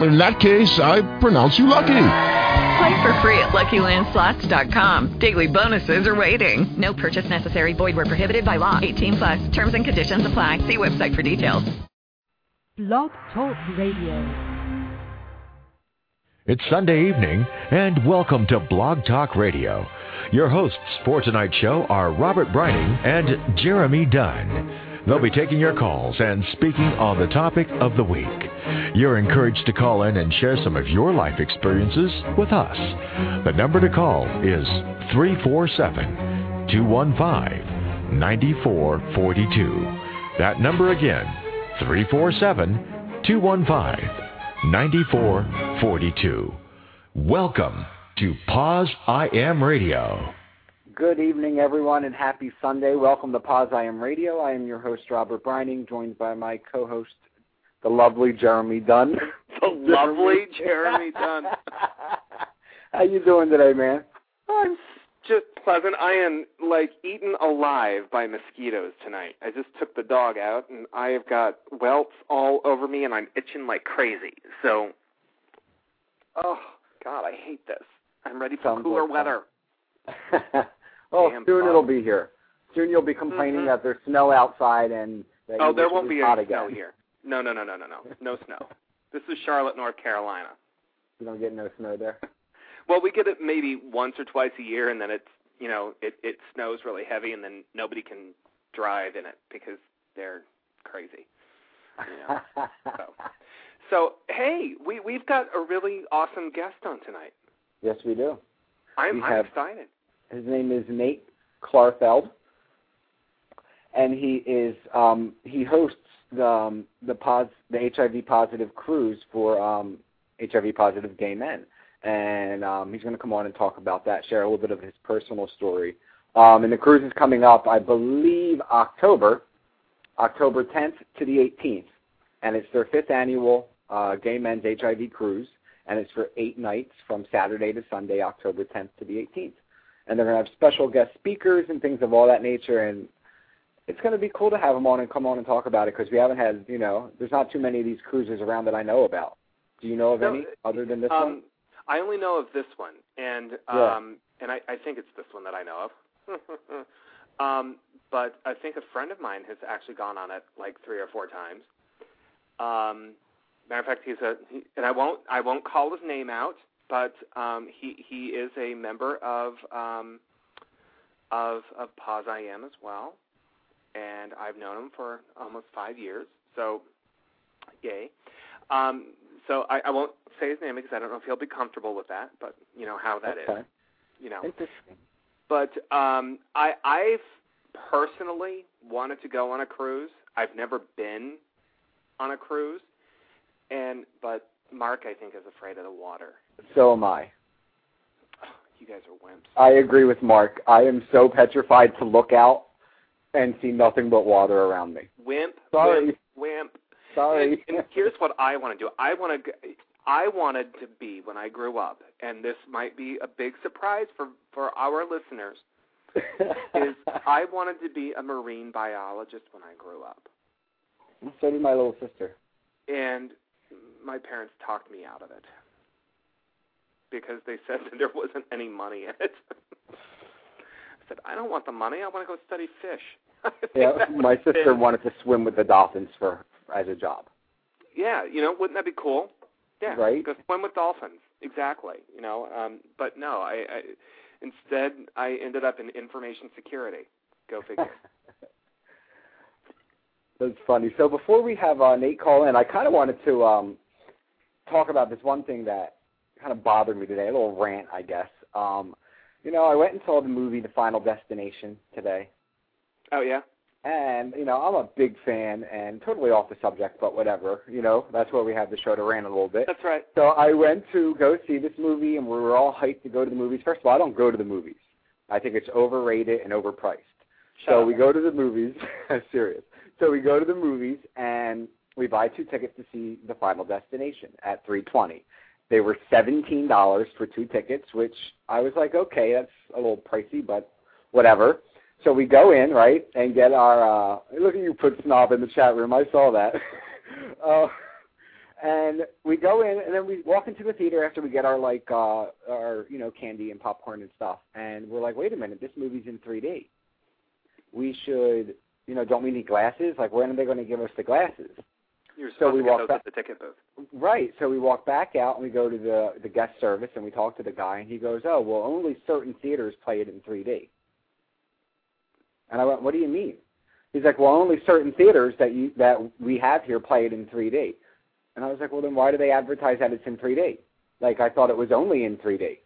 In that case, I pronounce you lucky. Play for free at LuckyLandSlots.com. Daily bonuses are waiting. No purchase necessary. Void where prohibited by law. 18 plus. Terms and conditions apply. See website for details. Blog Talk Radio. It's Sunday evening, and welcome to Blog Talk Radio. Your hosts for tonight's show are Robert Brining and Jeremy Dunn. They'll be taking your calls and speaking on the topic of the week. You're encouraged to call in and share some of your life experiences with us. The number to call is 347 215 9442. That number again, 347 215 9442. Welcome to POZ I AM Radio. Good evening, everyone, and happy Sunday. Welcome to POZ I AM Radio. I am your host, Robert Brining, joined by my co-host, the lovely Jeremy Dunn. The lovely Jeremy Dunn. How you doing today, man? I'm just pleasant. I am like eaten alive by mosquitoes tonight. I just took the dog out, and I have got welts all over me, and I'm itching like crazy. So, oh God, I hate this. I'm ready for Sounds cooler like weather. oh, Damn soon bug. it'll be here. Soon you'll be complaining Mhm. that there's snow outside and that Oh, there won't be any snow here. No, no, no, no, no, no, no snow. This is Charlotte, North Carolina. You don't get no snow there. Well, we get it maybe once or twice a year, and then it's you know it it snows really heavy, and then nobody can drive in it because they're crazy. You know. so, so hey, we we've got a really awesome guest on tonight. yes, we do. I'm We I'm have- excited. His name is Nate Klarfeld, and he is um, he hosts the um, the pos the HIV positive cruise for um, HIV positive gay men, and um, he's going to come on and talk about that, share a little bit of his personal story. Um, and the cruise is coming up, I believe, October, October 10th to the 18th, and it's their fifth annual uh, gay men's HIV cruise, and it's for eight nights from Saturday to Sunday, October 10th to the 18th and they're going to have special guest speakers and things of all that nature. And it's going to be cool to have them on and come on and talk about it because we haven't had, you know, there's not too many of these cruises around that I know about. Do you know of No, any other than this um, one? I only know of this one, and Yeah. um, and I, I think it's this one that I know of. um, but I think a friend of mine has actually gone on it like three or four times. Um, matter of fact, he's a he, and I won't I won't call his name out, but um, he he is a member of um, of of POZ I AM as well, and I've known him for almost five years. So, yay. Um, so I, I won't say his name because I don't know if he'll be comfortable with that, but you know how that is. okay. You know. Interesting. But um, I I've personally wanted to go on a cruise. I've never been on a cruise, and but Mark I think is afraid of the water. So am I. You guys are wimps. I agree with Mark. I am so petrified to look out and see nothing but water around me. Wimp. Sorry. Wimp. Wimp. Sorry. And, and here's what I want to do. I want to. I wanted to be when I grew up, and this might be a big surprise for for our listeners. Is I wanted to be a marine biologist when I grew up, so did my little sister. and my parents talked me out of it because they said that there wasn't any money in it. I said, I don't want the money. I want to go study fish. Yeah, my have been- sister wanted to swim with the dolphins for as a job. Yeah, you know, wouldn't that be cool? Yeah, Right. Go swim with dolphins. Exactly. You know, um, but no, I, I instead I ended up in information security. Go figure. That's funny. So before we have uh, Nate call in, I kind of wanted to um, talk about this one thing that kind of bothered me today. A little rant, I guess. Um, you know, I went and saw the movie The Final Destination today, oh yeah. and you know, I'm a big fan and totally off the subject, but whatever. You know, that's where we have the show to rant a little bit. That's right. So I went to go see this movie, and we were all hyped to go to the movies. First of all, I don't go to the movies. I think it's overrated and overpriced. Shut so up. we go to the movies. serious. So we go to the movies, and we buy two tickets to see the Final Destination at 320. They were seventeen dollars for two tickets, which I was like, okay, that's a little pricey, but whatever. So we go in, right, and get our. uh Look at you, put snob in the chat room. I saw that. uh, and we go in, and then we walk into the theater after we get our like uh our you know candy and popcorn and stuff, and we're like, wait a minute, this movie's in 3D. We should, you know, don't we need glasses? Like, when are they going to give us the glasses? You're So we walk back- the ticket booth. Right. So we walk back out and we go to the the guest service and we talk to the guy and he goes, "Oh, well, only certain theaters play it in 3D." And I went, "What do you mean?" He's like, "Well, only certain theaters that you that we have here play it in 3D." And I was like, "Well, then why do they advertise that it's in 3D?" Like I thought it was only in 3D.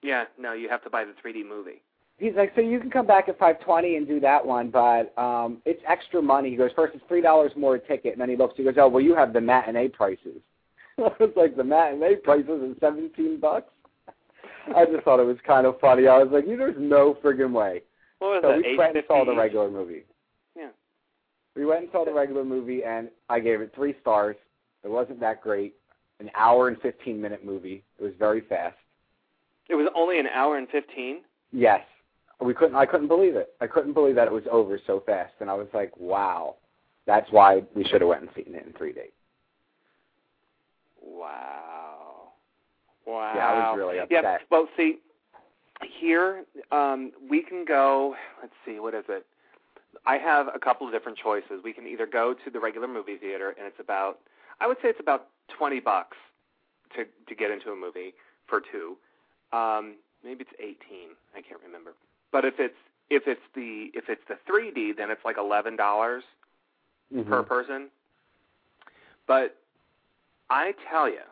Yeah, no, you have to buy the 3D movie. He's like, so you can come back at 520 and do that one, but um, it's extra money. He goes, first it's three dollars more a ticket, and then he looks, he goes, oh, well, you have the matinee prices. I was like, the matinee prices are 17 bucks. I just thought it was kind of funny. I was like, there's no friggin' way. What was So that? we went and saw the regular movie. Yeah. We went and saw the regular movie, and I gave it three stars. It wasn't that great. An hour and 15 minute movie. It was very fast. It was only an hour and 15. Yes. We couldn't I couldn't believe it. I couldn't believe that it was over so fast and I was like, Wow. That's why we should have went and seen it in three days. Wow. Wow. Yeah, I was really upset. Yeah, well, see, here um, we can go. Let's see, what is it? I have a couple of different choices. We can either go to the regular movie theater, and it's about, I would say it's about twenty bucks to to get into a movie for two. Um, maybe it's eighteen. I can't remember. But if it's if it's the if it's the 3D, then it's like eleven dollars Mm-hmm. per person. But I tell you,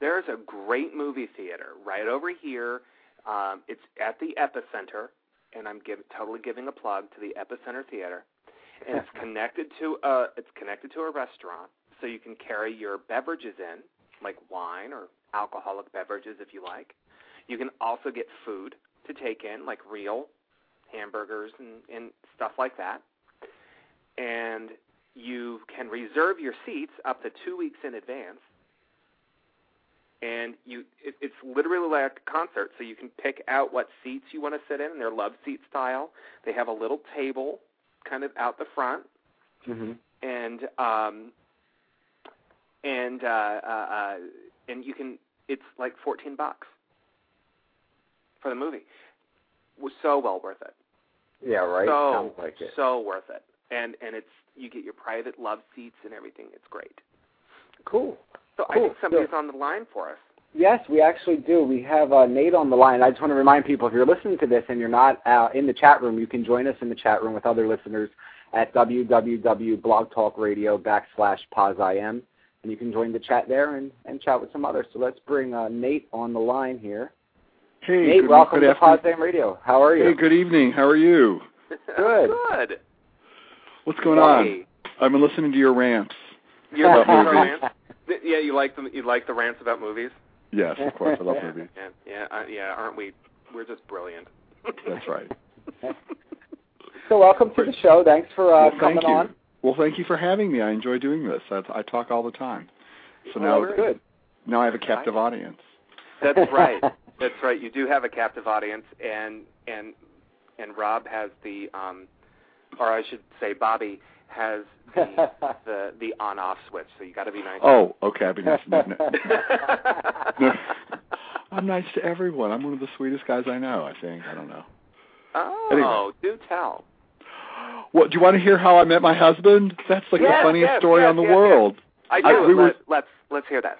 there's a great movie theater right over here. Um, it's at the Epicenter, and I'm give, totally giving a plug to the Epicenter Theater. And it's connected to a it's connected to a restaurant, so you can carry your beverages in, like wine or alcoholic beverages if you like. You can also get food to take in, like real hamburgers and, and stuff like that. And you can reserve your seats up to two weeks in advance. And you, it, it's literally like a concert, so you can pick out what seats you want to sit in. And they're love seat style. They have a little table, kind of out the front, Mm-hmm. and um, and uh, uh, uh, and you can. It's like fourteen bucks for the movie. Was so well worth it. Yeah, right? So Sounds like it. so worth it. And and it's you get your private love seats and everything. It's great. Cool. So I think somebody's on the line for us. Yes, we actually do. We have uh, Nate on the line. I just want to remind people if you're listening to this and you're not uh, in the chat room, you can join us in the chat room with other listeners at www.blogtalkradio backslash POZIAM. And you can join the chat there and, and chat with some others. So let's bring uh, Nate on the line here. Hey, Nate, good, welcome good to afternoon. POZIAM Radio. How are you? Hey, good evening. How are you? Good. Good. What's going on? I've been listening to your rants. You're About movies. rants? Yeah, you like them. You like the rants about movies. Yes, of course. I love yeah, movies. Yeah, yeah, uh, yeah. Aren't we? We're just brilliant. That's right. So welcome to the show. Thanks for uh, well, coming thank you. on. Well, thank you for having me. I enjoy doing this. I, I talk all the time. So Well, now, that's good. now I have a captive audience. That's right. That's right. You do have a captive audience, and and and Rob has the, um, or I should say, Bobby has the the, the on-off switch. So you got to be nice. Oh, okay. I've been nice. No, no, no. I'm nice to everyone. I'm one of the sweetest guys I know. I think. I don't know. oh, Anyway. do tell. What do you want to hear? How I met my husband? That's like Yes, the funniest yes, story yes, on the yes, yes. world. I do. I- we were- Let, let's let's hear this.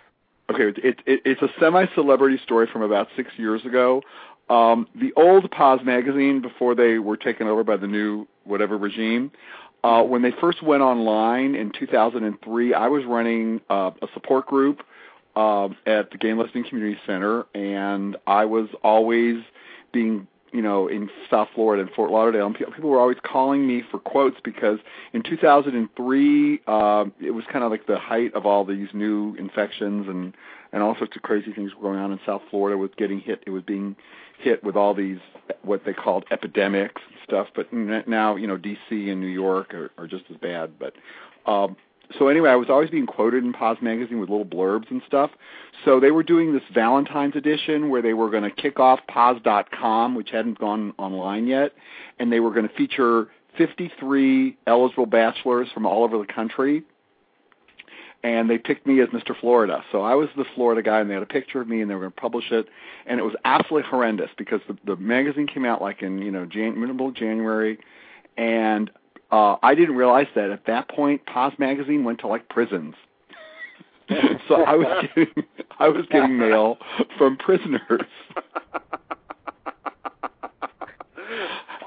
Okay, it, it, it's a semi-celebrity story from about six years ago. Um, the old POZ magazine, before they were taken over by the new whatever regime, uh, when they first went online in 2003, I was running uh, a support group uh, at the Gay and Lesbian Community Center, and I was always being you know, in South Florida and Fort Lauderdale, and people were always calling me for quotes because in 2003, uh, it was kind of like the height of all these new infections and and all sorts of crazy things were going on in South Florida with getting hit. It was being hit with all these what they called epidemics and stuff. But now, you know, D.C. and New York are, are just as bad. But um, so anyway, I was always being quoted in POZ magazine with little blurbs and stuff. So they were doing this Valentine's edition where they were going to kick off POZ.com, which hadn't gone online yet, and they were going to feature 53 eligible bachelors from all over the country. And they picked me as Mr. Florida. So I was the Florida guy, and they had a picture of me, and they were going to publish it. And it was absolutely horrendous because the, the magazine came out like in you know Jan- middle of January, and uh, I didn't realize that at that point, POZ magazine went to like prisons. so I was getting I was getting mail from prisoners.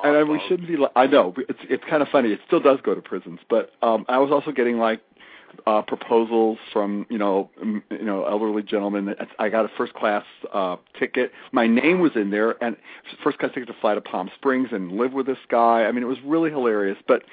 and I, we shouldn't be. I know it's it's kind of funny. It still does go to prisons, but um I was also getting like uh proposals from you know m- you know elderly gentlemen. that- I got a first class uh ticket. My name was in there, and first class ticket to fly to Palm Springs and live with this guy. I mean, it was really hilarious. But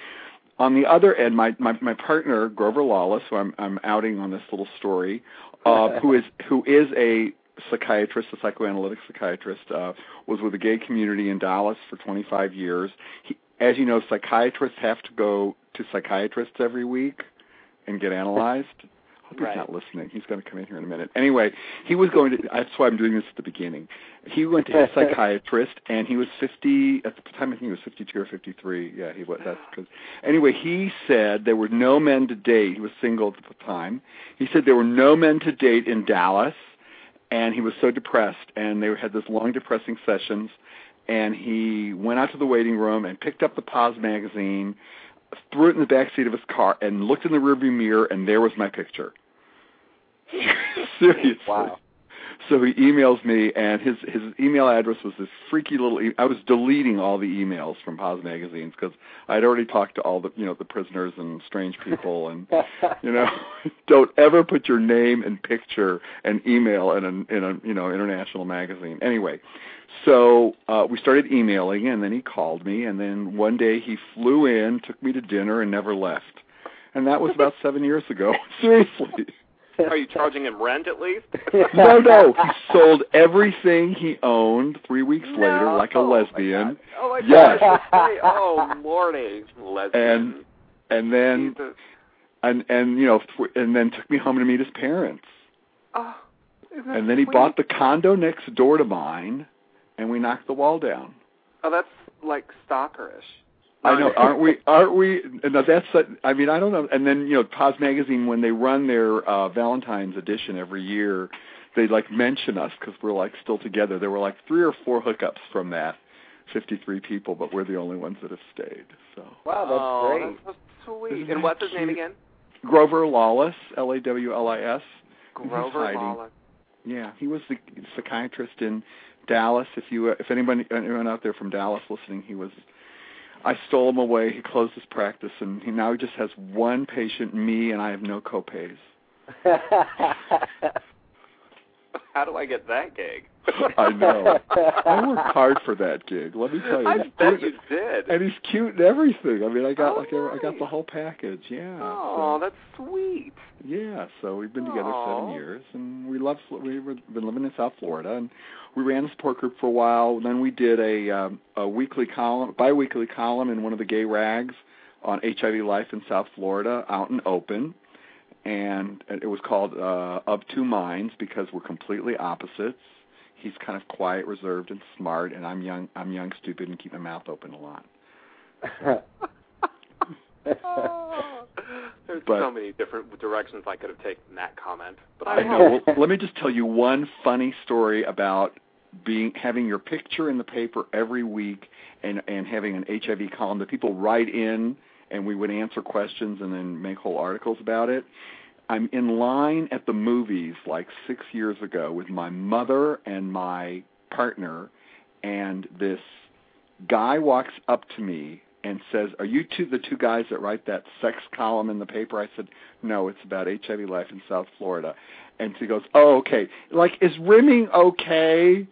on the other end, my my, my partner Grover Lawlis, who I'm I'm outing on this little story, uh, who is who is a psychiatrist, a psychoanalytic psychiatrist, uh, was with the gay community in Dallas for 25 years. He, as you know, psychiatrists have to go to psychiatrists every week and get analyzed. hope he's Right. not listening. He's going to come in here in a minute. Anyway, he was going to. That's why I'm doing this at the beginning. He went to his psychiatrist, and he was 50 at the time. I think he was 52 or 53. Yeah, he was. That's because. Anyway, he said there were no men to date. He was single at the time. He said there were no men to date in Dallas, and he was so depressed. And they had this long, depressing sessions. And he went out to the waiting room and picked up the POZ magazine, threw it in the back seat of his car, and looked in the rearview mirror, and there was my picture. Seriously. Wow. So he emails me, and his his email address was this freaky little. E- I was deleting all the emails from POZ magazines because I'd already talked to all the you know the prisoners and strange people, and you know, don't ever put your name and picture and email in a in a you know international magazine. Anyway, so uh, we started emailing, and then he called me, and then one day he flew in, took me to dinner, and never left. And that was about seven years ago. Seriously. Are you charging him rent at least? No, no. He sold everything he owned three weeks later, like a Oh, my lesbian. Oh my Yes. gosh. Oh lordy, lesbian. And and then Jesus. and and you know th- and then took me home to meet his parents. Oh, And then he sweet? bought the condo next door to mine, and we knocked the wall down. Oh, that's like stalkerish. I know, aren't we? Aren't we? No, that's. I mean, I don't know. And then you know, POZ magazine when they run their uh Valentine's edition every year, they like mention us because we're like still together. There were like three or four hookups from that, fifty-three people, but we're the only ones that have stayed. So Wow, that's oh, great. That's so sweet. Isn't and what's his name again? Grover Lawlis, L A W L I S. Grover. Lawlis. Yeah, he was the psychiatrist in Dallas. If you, if anybody, anyone out there from Dallas listening, he was. I stole him away. He closed his practice, and he now just has one patient, me, and I have no copays. How do I get that gig? I know. I worked hard for that gig. Let me tell you. I bet you did. And he's cute and everything. I mean, I got Oh, like every, I got the whole package. Yeah. Oh, so- that's sweet. Yeah, so we've been together seven years, and we love. We've been living in South Florida, and we ran a support group for a while. Then we did a um, a weekly column, biweekly column in one of the gay rags on HIV life in South Florida, out and open, and it was called uh, "Of Two Minds" because we're completely opposites. He's kind of quiet, reserved, and smart, and I'm young. I'm young, stupid, and keep my mouth open a lot. There's But- so many different directions I could have taken that comment, but I know. Well, let me just tell you one funny story about being having your picture in the paper every week and and having an HIV column that people write in and we would answer questions and then make whole articles about it. I'm in line at the movies like 6 years ago with my mother and my partner and this guy walks up to me and says, "Are you two the two guys that write that sex column in the paper?" I said, "No, it's about HIV life in South Florida." And she goes, "Oh, okay. Like, is rimming okay?"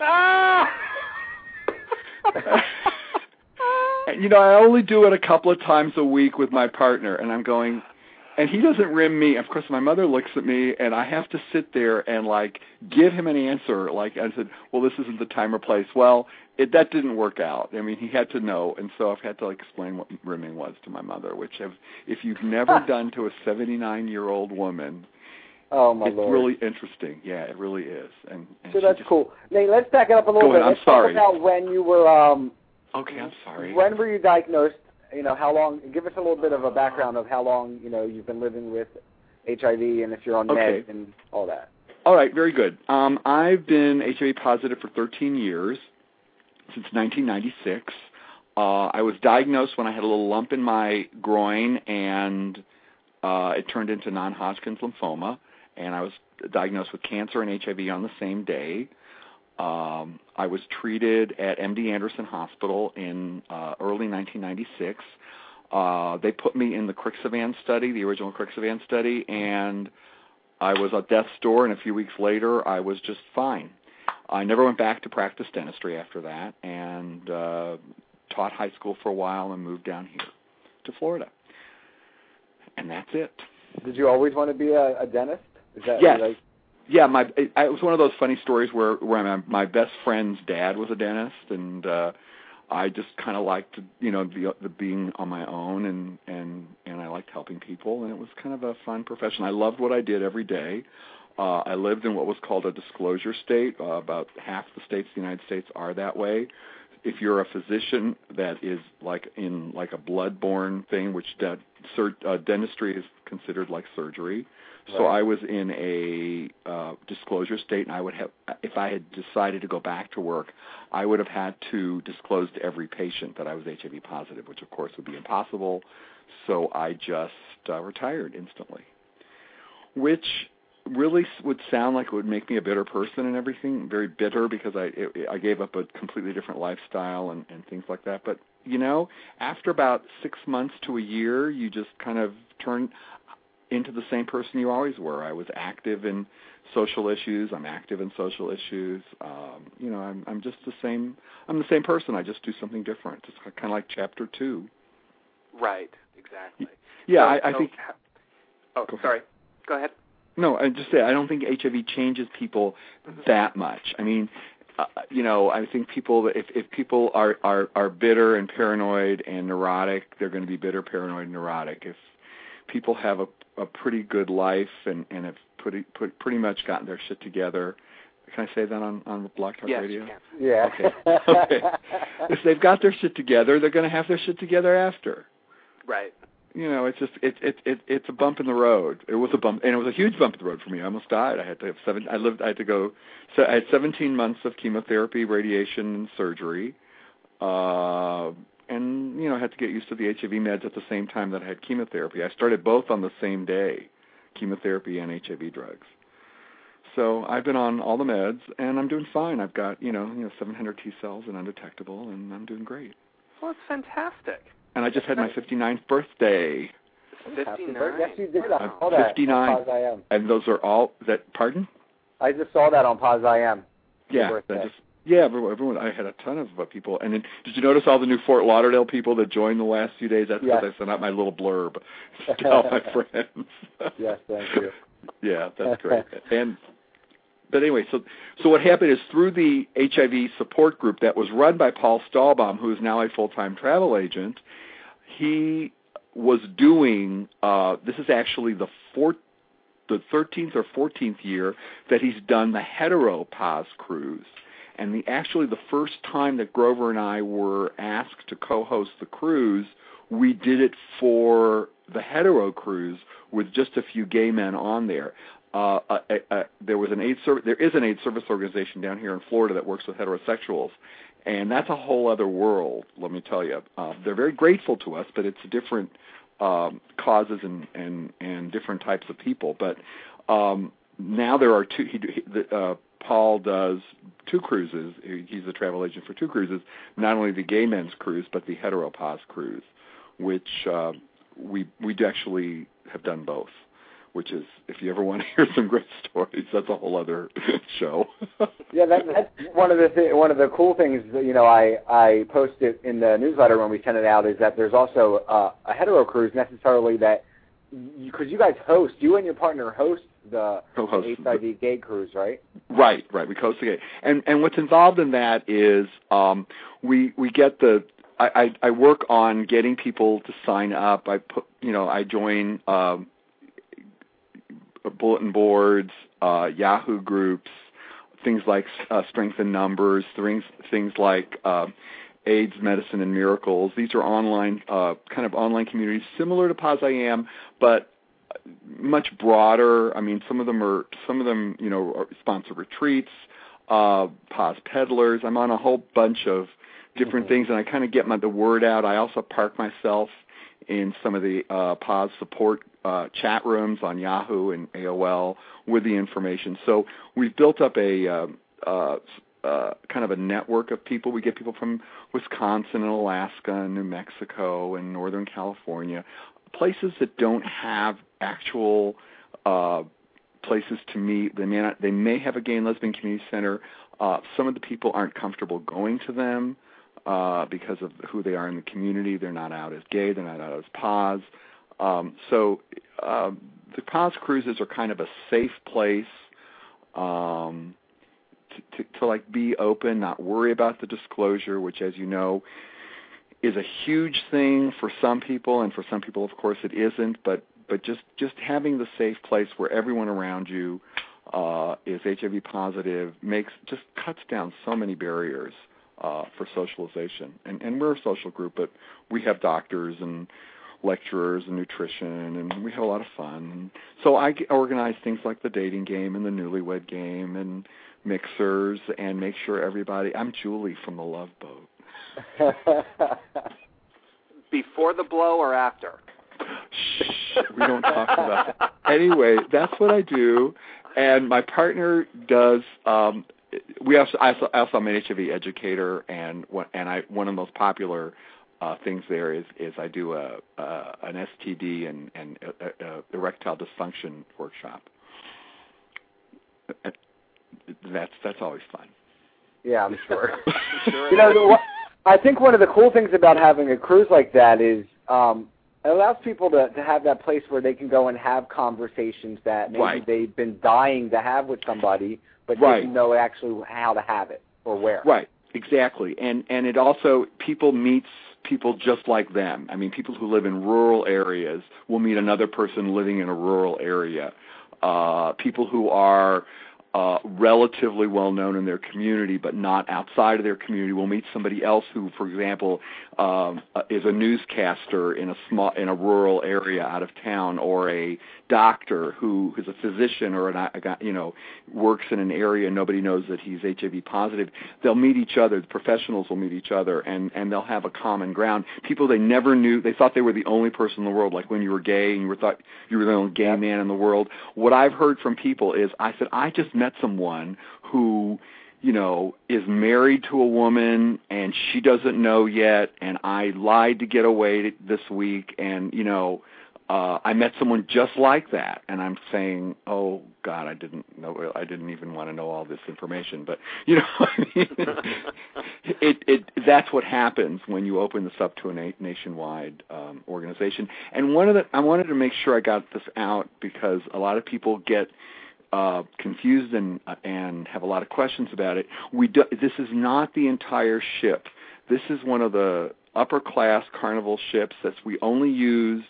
Ah! and you know, I only do it a couple of times a week with my partner, and I'm going, and he doesn't rim me. Of course, my mother looks at me, and I have to sit there and like give him an answer. Like I said, well, this isn't the time or place. Well, it that didn't work out. I mean, he had to know, and so I've had to like explain what rimming was to my mother. Which, have, if you've never done to a 79 year old woman, Oh my it's lord. really interesting. Yeah, it really is. And, and so that's just, cool. Nate, let's back it up a little Go bit. ahead, I'm let's sorry. talk about when you were um Okay, I'm sorry. when were you diagnosed? You know, how long give us a little bit of a background of how long, you know, you've been living with HIV and if you're on Okay. meds and all that. All right, very good. Um, I've been HIV positive for 13 years, since 1996. Uh, I was diagnosed when I had a little lump in my groin, and uh, it turned into non-Hodgkin's lymphoma, and I was diagnosed with cancer and HIV on the same day. Um, I was treated at MD Anderson Hospital in uh, early 1996. Uh, they put me in the Crixivan study, the original Crixivan study, and I was at death's door, and a few weeks later, I was just fine. I never went back to practice dentistry after that, and uh, taught high school for a while, and moved down here to Florida, and that's it. Did you always want to be a, a dentist? Is that Yes. like Yeah, my it, it was one of those funny stories where where my, my best friend's dad was a dentist, and uh, I just kind of liked you know the, the being on my own, and and and I liked helping people, and it was kind of a fun profession. I loved what I did every day. Uh, I lived in what was called a disclosure state. Uh, about half the states in the United States are that way. If you're a physician that is like in like a blood-borne thing, which that sur- uh, dentistry is considered like surgery. Right. I was in a uh, disclosure state, and I would have, if I had decided to go back to work, I would have had to disclose to every patient that I was HIV positive, which of course would be impossible. So I just uh, retired instantly, which really would sound like it would make me a bitter person and everything, very bitter because I it, I gave up a completely different lifestyle and, and things like that. But you know, after about six months to a year, you just kind of turn into the same person you always were. I was active in social issues. I'm active in social issues. Um, you know, I'm I'm just the same. I'm the same person. I just do something different. It's kind of like chapter two. Right. Exactly. Yeah, So- I, I so think. Oh, Go ahead. sorry. Go ahead. No, I just say I don't think HIV changes people that much. I mean, uh, you know, I think people if if people are are are bitter and paranoid and neurotic, they're going to be bitter, paranoid, and neurotic. If people have a a pretty good life and and have pretty put, pretty much gotten their shit together. Can I say that on on Blog Talk yes, Radio? you can. Yeah. Okay. Okay. if they've got their shit together, they're going to have their shit together after. Right. You know, it's just it it it it's a bump in the road. It was a bump, and it was a huge bump in the road for me. I almost died. I had to have seven. I lived. I had to go. So I had 17 months of chemotherapy, radiation, and surgery. Uh, and you know, I had to get used to the HIV meds at the same time that I had chemotherapy. I started both on the same day, chemotherapy and HIV drugs. So I've been on all the meds, and I'm doing fine. I've got you know you know 700 T cells and undetectable, and I'm doing great. Well, it's fantastic. And I just had my 59th birthday. Happy 59. birthday. Yes, you did. I I'm saw that 59. on POZ I AM. and those are all that pardon I just saw that on POZ I AM. Yeah that just yeah everyone, everyone i had a ton of uh, people. And then did you notice all the new fort lauderdale people that joined the last few days? That's because Yes. i sent out my little blurb to all my friends. Yes, thank you. yeah that's great. And but anyway so so what happened is through the hiv support group that was run by paul stalbaum who is now a full time travel agent he was doing uh this is actually the fourth the 13th or 14th year that he's done the hetero poz cruise and the actually the first time that Grover and I were asked to co-host the cruise we did it for the hetero cruise with just a few gay men on there uh, there was an service. There is an AIDS service organization down here in Florida that works with heterosexuals, and that's a whole other world. Let me tell you, uh, they're very grateful to us, but it's different um, causes and, and and different types of people. But um, now there are two. He, he, the, uh, Paul does two cruises. He's a travel agent for two cruises. Not only the gay men's cruise, but the hetero POZ cruise, which uh, we we actually have done both which is if you ever want to hear some great stories, that's a whole other show. Yeah, that, that's one of the th- one of the cool things that you know I I posted in the newsletter when we sent it out is that there's also uh, a hetero cruise necessarily that because you guys host, you and your partner host the, the HIV gay cruise, right? Right, right. We coast the gay, and and what's involved in that is um, we we get the I, I I work on getting people to sign up. I put you know I join um, bulletin boards, uh, Yahoo groups, things like uh, Strength in Numbers, things things like uh, AIDS Medicine and Miracles. These are online uh, kind of online communities similar to POZ I AM, but much broader. I mean, some of them are some of them you know sponsor retreats, uh, POZ peddlers. I'm on a whole bunch of different Mm-hmm. things, and I kind of get my the word out. I also park myself in some of the uh, POZ support uh, chat rooms on Yahoo and AOL with the information. So we've built up a uh, uh, uh, kind of a network of people. We get people from Wisconsin and Alaska and New Mexico and Northern California, places that don't have actual uh, places to meet. They may not, they may have a gay and lesbian community center. Uh, some of the people aren't comfortable going to them uh, because of who they are in the community. They're not out as gay. They're not out as poz. Um, so uh, the poz cruises are kind of a safe place um, to, to, to like be open, not worry about the disclosure, which, as you know, is a huge thing for some people, and for some people, of course, it isn't. But but just just having the safe place where everyone around you uh, is HIV positive makes just cuts down so many barriers uh, for socialization. And and we're a social group, but we have doctors and lecturers and nutrition, and we have a lot of fun. And so I organize things like the dating game and the newlywed game and mixers, and make sure everybody. I'm Julie from the Love Boat. Before the blow or after? Shh, we don't talk about that. Anyway, that's what I do, and my partner does. um We also I also, I also am an HIV educator, and one and I one of the most popular uh, things there is is I do a, a an STD and and a, a erectile dysfunction workshop. Uh, That's that's always fun. Yeah, I'm sure. Sure you know, the, I think one of the cool things about having a cruise like that is um, it allows people to, to have that place where they can go and have conversations that maybe Right. they've been dying to have with somebody, but Right. didn't know actually how to have it or where. Right, exactly. And and it also people meets people just like them. I mean, people who live in rural areas will meet another person living in a rural area. Uh people who are uh, relatively well known in their community, but not outside of their community, We'll meet somebody else who, for example, um, uh, is a newscaster in a small in a rural area out of town, or a doctor who is a physician, or an, a, guy- you know works in an area and nobody knows that he's HIV positive. They'll meet each other. The professionals will meet each other, and and they'll have a common ground. People they never knew. They thought they were the only person in the world. Like when you were gay and you were thought you were the only gay man in the world. What I've heard from people is, I said I just met someone who you know, is married to a woman and she doesn't know yet and I lied to get away this week and, you know, uh I met someone just like that and I'm saying, "Oh god, I didn't know I didn't even want to know all this information." But, you know, I mean, it it that's what happens when you open this up to a na- nationwide um organization. And one of the I wanted to make sure I got this out because a lot of people get uh, confused and uh, and have a lot of questions about it. We do, this is not the entire ship. This is one of the upper class carnival ships that we only use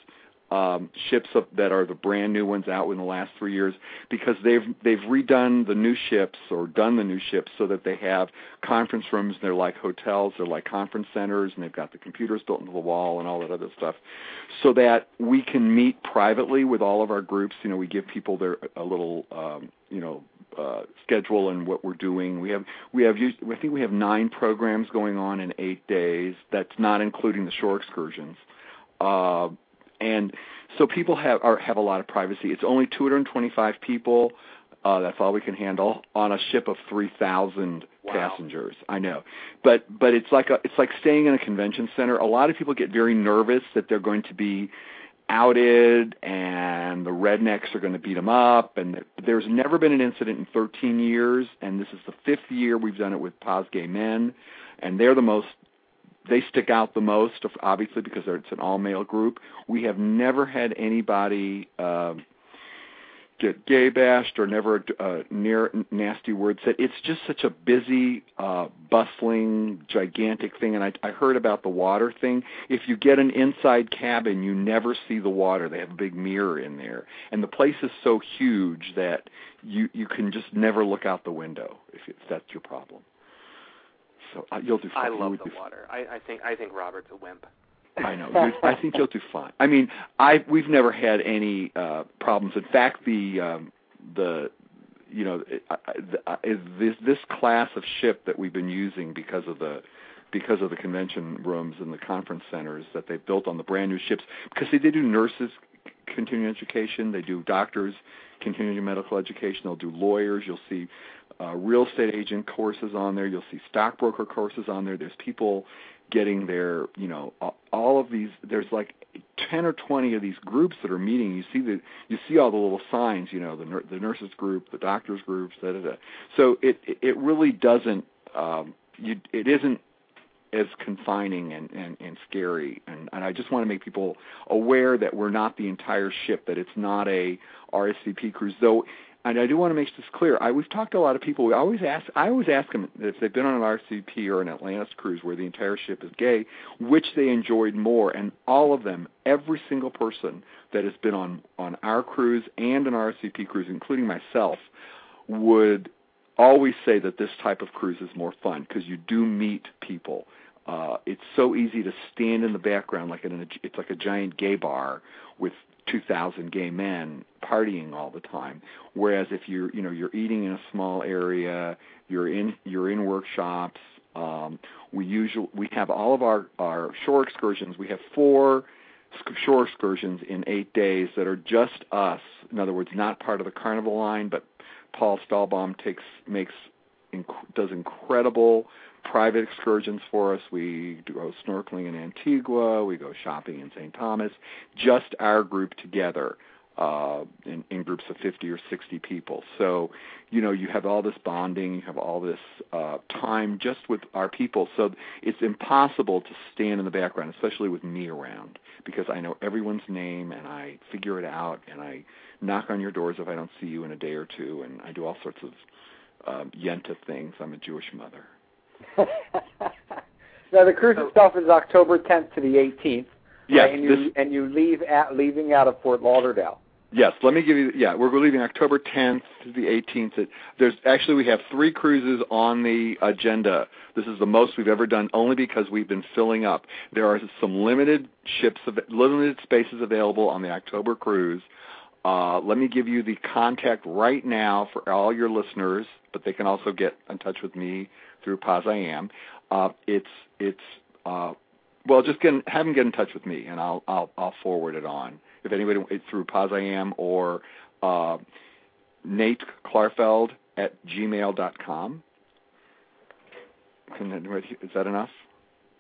um, ships that are the brand new ones out in the last three years because they've they've redone the new ships or done the new ships so that they have conference rooms. They're like hotels. They're like conference centers, and they've got the computers built into the wall and all that other stuff, so that we can meet privately with all of our groups. You know, we give people their a little um, you know uh, schedule and what we're doing. We have we have I think we have nine programs going on in eight days. That's not including the shore excursions. Uh, and so people have are, have a lot of privacy. It's only 225 people. Uh, that's all we can handle on a ship of 3,000 Wow. passengers. I know, but but it's like a it's like staying in a convention center. A lot of people get very nervous that they're going to be outed and the rednecks are going to beat them up. And there's never been an incident in 13 years, and this is the fifth year we've done it with POZ Gay Men, and they're the most they stick out the most, obviously, because it's an all male group. We have never had anybody. Uh, get gay bashed or never a uh, near nasty word said. It's just such a busy, uh, bustling, gigantic thing. And I, I heard about the water thing. If you get an inside cabin, you never see the water. They have a big mirror in there, and the place is so huge that you you can just never look out the window if, if that's your problem. So uh, you'll do fine. I love the water. I, I think I think Robert's a wimp. I know. I think you'll do fine. I mean, I we've never had any uh problems. In fact, the um the you know uh, uh, this this class of ship that we've been using because of the because of the convention rooms and the conference centers that they've built on the brand new ships because they, they do nurses continuing education, they do doctors continuing medical education, they'll do lawyers, you'll see uh, real estate agent courses on there, you'll see stockbroker courses on there. There's people getting their, you know, all of these. There's like ten or twenty of these groups that are meeting. You see the, you see all the little signs, you know, the the nurses group, the doctors groups, da da da. So it it really doesn't, um, you it isn't as confining and, and, and scary. And, and I just want to make people aware that we're not the entire ship, that it's not a RSVP cruise. Though and I do want to make this clear. I we've talked to a lot of people. We always ask. I always ask them if they've been on an RSVP or an Atlantis cruise where the entire ship is gay, which they enjoyed more. And all of them, every single person that has been on on our cruise and an RSVP cruise, including myself, would always say that this type of cruise is more fun because you do meet people. Uh, it's so easy to stand in the background like in a, it's like a giant gay bar with 2,000 gay men partying all the time. Whereas if you're, you know, you're eating in a small area, you're in, you're in workshops. Um, we usually we have all of our our shore excursions. We have four shore excursions in eight days that are just us. In other words, not part of the carnival line, but Paul Stalbaum takes makes inc- does incredible private excursions for us. We go snorkeling in Antigua. We go shopping in St. Thomas. Just our group together uh, in, in groups of 50 or 60 people. So, you know, you have all this bonding, you have all this uh, time just with our people. So it's impossible to stand in the background, especially with me around, because I know everyone's name and I figure it out and I knock on your doors if I don't see you in a day or two, and I do all sorts of um, yenta things. I'm a Jewish mother. Now the cruise itself is October 10th to the 18th. Yes, right? and you and you leave at leaving out of Fort Lauderdale. Yes, let me give you. Yeah, we're leaving October 10th to the 18th. There's actually we have three cruises on the agenda. This is the most we've ever done, only because we've been filling up. There are some limited ships, of limited spaces available on the October cruise. Uh, let me give you the contact right now for all your listeners, but they can also get in touch with me through POZ-I-AM. Uh, it's it's uh, well, just get, have them get in touch with me, and I'll I'll I'll forward it on. If anybody through POZ-I-AM or uh, Nate Klarfeld at gmail.com. Can, is that enough?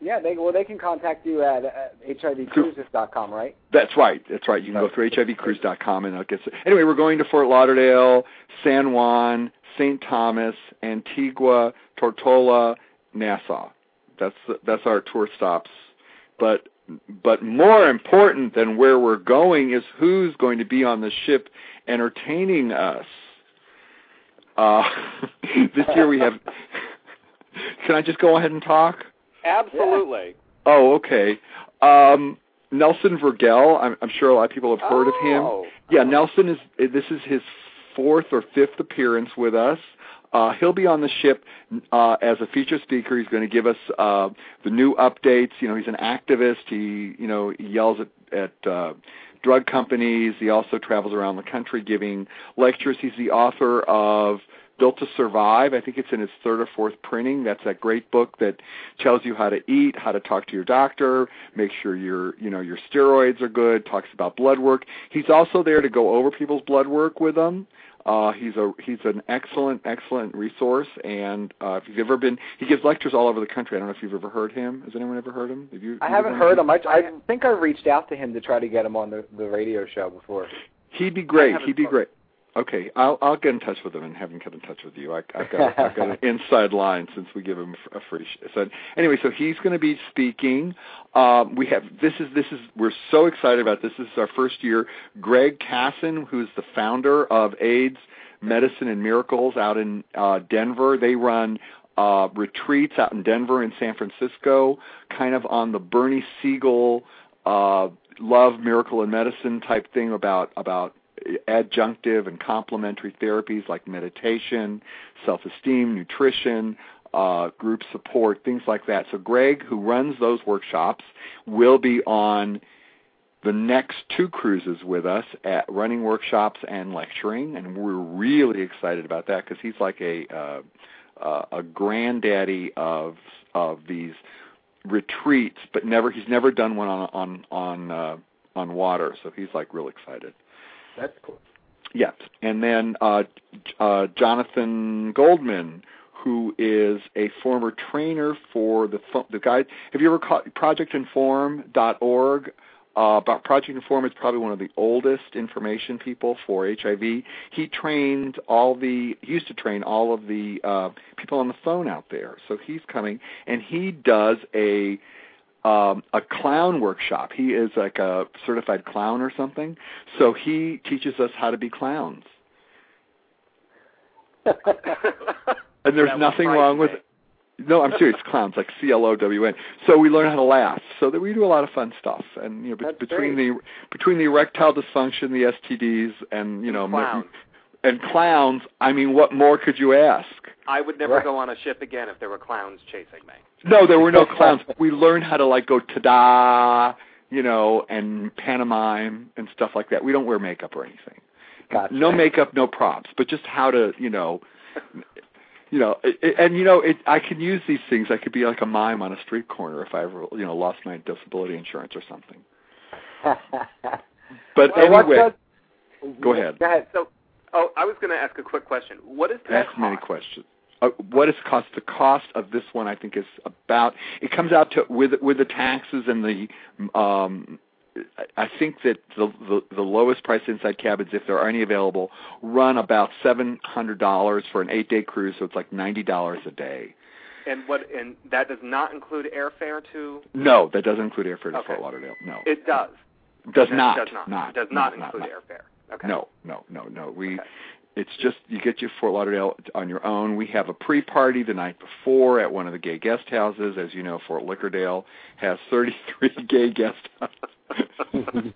Yeah, they well they can contact you at uh, hivcruises.com, right? That's right. That's right. You can go through hivcruise.com and it gets. Anyway, we're going to Fort Lauderdale, San Juan, St. Thomas, Antigua, Tortola, Nassau. That's that's our tour stops. But but more important than where we're going is who's going to be on the ship entertaining us. Uh, this year we have. Can I just go ahead and talk? Absolutely. Oh, okay. Um, Nelson Vergel. I'm, I'm sure a lot of people have heard oh. of him. Yeah, Nelson is. This is his fourth or fifth appearance with us. Uh, he'll be on the ship uh, as a feature speaker. He's going to give us uh, the new updates. You know, he's an activist. He, you know, he yells at, at uh, drug companies. He also travels around the country giving lectures. He's the author of Built to Survive. I think it's in its third or fourth printing. That's that great book that tells you how to eat, how to talk to your doctor, make sure your you know your steroids are good. Talks about blood work. He's also there to go over people's blood work with them. Uh, he's a he's an excellent excellent resource, and uh, if you've ever been, he gives lectures all over the country. I don't know if you've ever heard him. Has anyone ever heard him? Have you? I haven't heard him. I, I think I reached out to him to try to get him on the the radio show before. He'd be great. He'd be great. Okay, I'll I'll get in touch with him and have him get in touch with you. I, I've got I've got an inside line since we give him a free. Sh- so anyway, so he's going to be speaking. Um, we have this is this is we're so excited about this. This is our first year. Greg Casson, who's the founder of AIDS Medicine and Miracles out in uh, Denver, they run uh, retreats out in Denver and San Francisco, kind of on the Bernie Siegel uh, love, miracle, and medicine type thing about about adjunctive and complementary therapies like meditation, self-esteem, nutrition, uh, group support, things like that. So Greg, who runs those workshops, will be on the next two cruises with us at running workshops and lecturing, and we're really excited about that because he's like a uh, uh, a granddaddy of of these retreats, but never he's never done one on on on uh, on water, so he's like real excited. That's cool. Yes, and then uh, uh, Jonathan Goldman, who is a former trainer for the the guy. Have you ever caught ProjectInform.org? Uh, about Project Inform is probably one of the oldest information people for HIV. He trained all the, he used to train all of the uh, people on the phone out there. So he's coming, and he does a um, a clown workshop. He is like a certified clown or something. So he teaches us how to be clowns. and there's nothing wrong with It. no, I'm serious. Clowns like C L O W N. So we learn how to laugh. So that we do a lot of fun stuff. And you know, That's between great. the between the erectile dysfunction, the STDs, and you know, Clowns. And clowns. I mean, what more could you ask? I would never Right. go on a ship again if there were clowns chasing me. No, there were no clowns. We learned how to like go ta-da, you know, and pantomime and stuff like that. We don't wear makeup or anything. Gotcha. No makeup, no props, but just how to, you know, you know, it, it- and you know, it, I can use these things. I could be like a mime on a street corner if I ever, you know, lost my disability insurance or something. But Well, anyway, does- go ahead. Go ahead. So, oh, I was going to ask a quick question. What is that Ask many questions. Uh, what is cost? The cost of this one, I think, is about. It comes out to with with the taxes and the. Um, I- think that the, the the lowest price inside cabins, if there are any available, run about seven hundred dollars for an eight day cruise. So it's like ninety dollars a day. And what? And that does not include airfare to. No, that doesn't include airfare to Okay. Fort Lauderdale. No, It does. does not. Does not. Not. Does not no, include not. airfare. Okay. No, no, no, no. We Okay. it's just you get your Fort Lauderdale on your own. We have a pre-party the night before at one of the gay guest houses. As you know, Fort Lickerdale has 33 gay guest houses.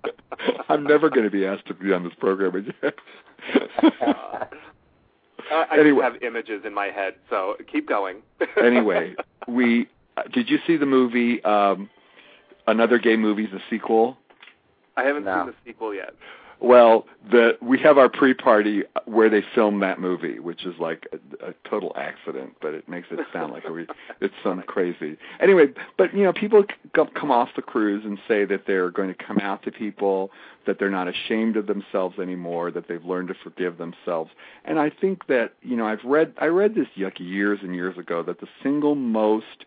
I'm never going to be asked to be on this program again. Uh, I Anyway. have images in my head, so keep going. anyway, we uh, did you see the movie um Another Gay Movie, the sequel? I haven't No. seen the sequel yet. Well, the we have our pre-party where they film that movie, which is like a, a total accident, but it makes it sound like we it's some crazy. Anyway, but you know, people c- come off the cruise and say that they're going to come out to people, that they're not ashamed of themselves anymore, that they've learned to forgive themselves. And I think that you know, I've read I read this yucky years and years ago that the single most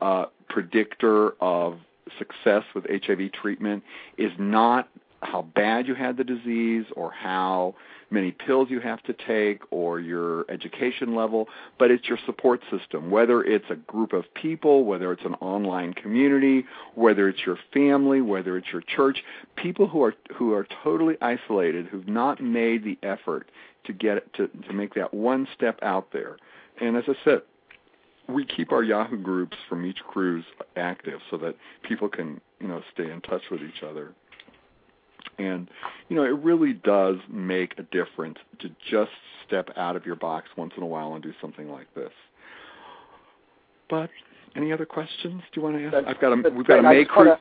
uh, predictor of success with HIV treatment is not how bad you had the disease or how many pills you have to take or your education level, but it's your support system, whether it's a group of people, whether it's an online community, whether it's your family, whether it's your church, people who are who are totally isolated, who've not made the effort to get to to make that one step out there. And as I said, we keep our Yahoo groups from each cruise active so that people can, you know, stay in touch with each other. And, you know, it really does make a difference to just step out of your box once in a while and do something like this. But any other questions? Do you want to ask? That's- I've got a we've got a May cruise.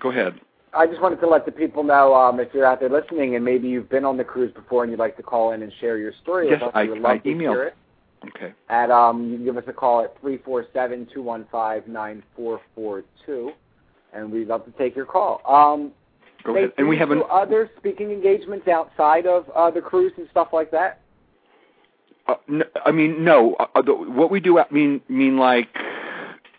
Go ahead. I just wanted to let the people know um, if you're out there listening and maybe you've been on the cruise before and you'd like to call in and share your story Yes, with us. I- we would love I to emailed- hear it. Okay. At um, you can give us a call at three four seven two one five nine four four two, and we'd love to take your call. Um, Go ahead. And we have an do other speaking engagements outside of uh, the cruise and stuff like that. Uh, n- I mean, no. Uh, uh, the, what we do I mean mean like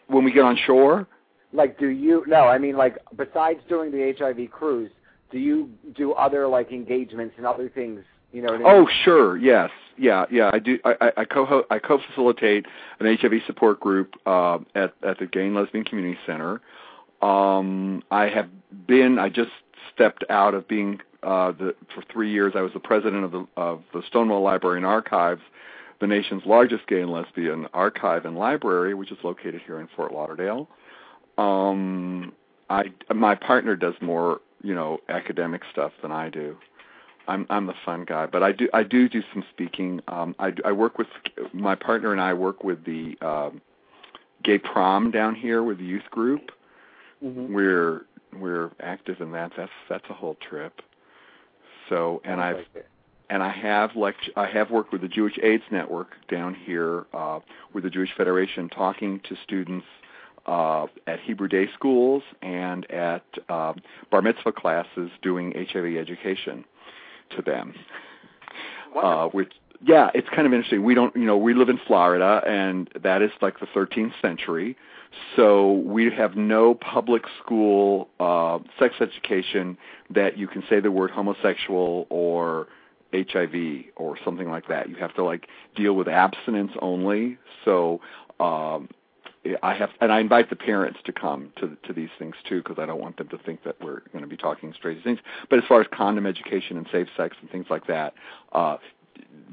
when we get on shore. Like, do you? No, I mean, like, besides doing the HIV cruise, do you do other like engagements and other things You know I mean? Oh, sure. Yes. Yeah. Yeah. I do. I, I, I co I co-facilitate an HIV support group uh, at at the Gay and Lesbian Community Center. Um, I have been. I just stepped out of being uh, the for three years. I was the president of the of the Stonewall Library and Archives, the nation's largest gay and lesbian archive and library, which is located here in Fort Lauderdale. Um, I my partner does more, you know, academic stuff than I do. I'm I'm the fun guy, but I do I do do some speaking. Um, I I work with my partner and I work with the um, gay prom down here with the youth group. Mm-hmm. We're we're active in that. That's that's a whole trip. So and I've Like and I have lect- I have worked with the Jewish AIDS Network down here uh, with the Jewish Federation, talking to students uh, at Hebrew day schools and at uh, bar mitzvah classes, doing HIV education to them. Uh, which yeah, it's kind of interesting. We don't, you know, we live in Florida, and that is like the 13th century. So we have no public school uh, sex education that you can say the word homosexual or HIV or something like that. You have to like deal with abstinence only. So um, I have, and I invite the parents to come to to these things too, because I don't want them to think that we're going to be talking straight things. But as far as condom education and safe sex and things like that, uh,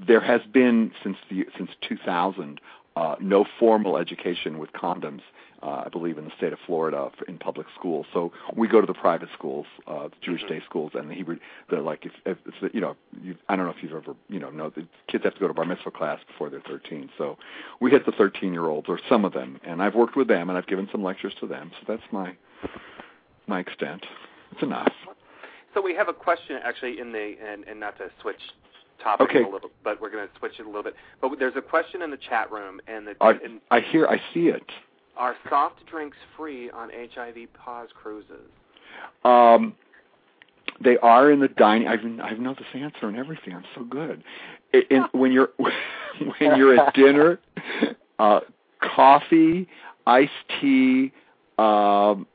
there has been since the since 2000 uh, no formal education with condoms. Uh, I believe in the state of Florida for, in public schools. So we go to the private schools, uh, the Jewish day schools, and the Hebrew. They're like if, if it's, you know, you, I don't know if you've ever you know know the kids have to go to bar mitzvah class before they're 13. So we hit the 13 year olds or some of them, and I've worked with them and I've given some lectures to them. So that's my my extent. It's enough. So we have a question actually in the and, and not to switch topic Okay. a little, but we're going to switch it a little bit. But there's a question in the chat room, and the I, and I hear, I see it. Are soft drinks free on HIV POZ cruises? Um, they are in the dining. I've I know this answer and everything. I'm so good. In, when you're when you're at dinner, uh, coffee, iced tea. Um,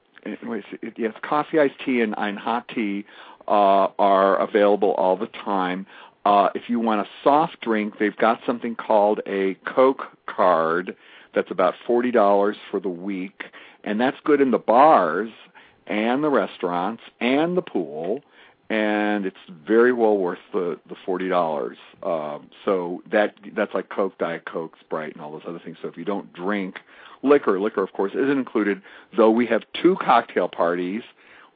wait, it, yes, coffee, iced tea, and, and hot tea uh, are available all the time. Uh, if you want a soft drink, they've got something called a Coke card that's about forty dollars for the week, and that's good in the bars and the restaurants and the pool, and it's very well worth the the forty dollars. Um, so that that's like Coke, Diet Coke, Sprite, and all those other things. So if you don't drink liquor, liquor of course isn't included. Though we have two cocktail parties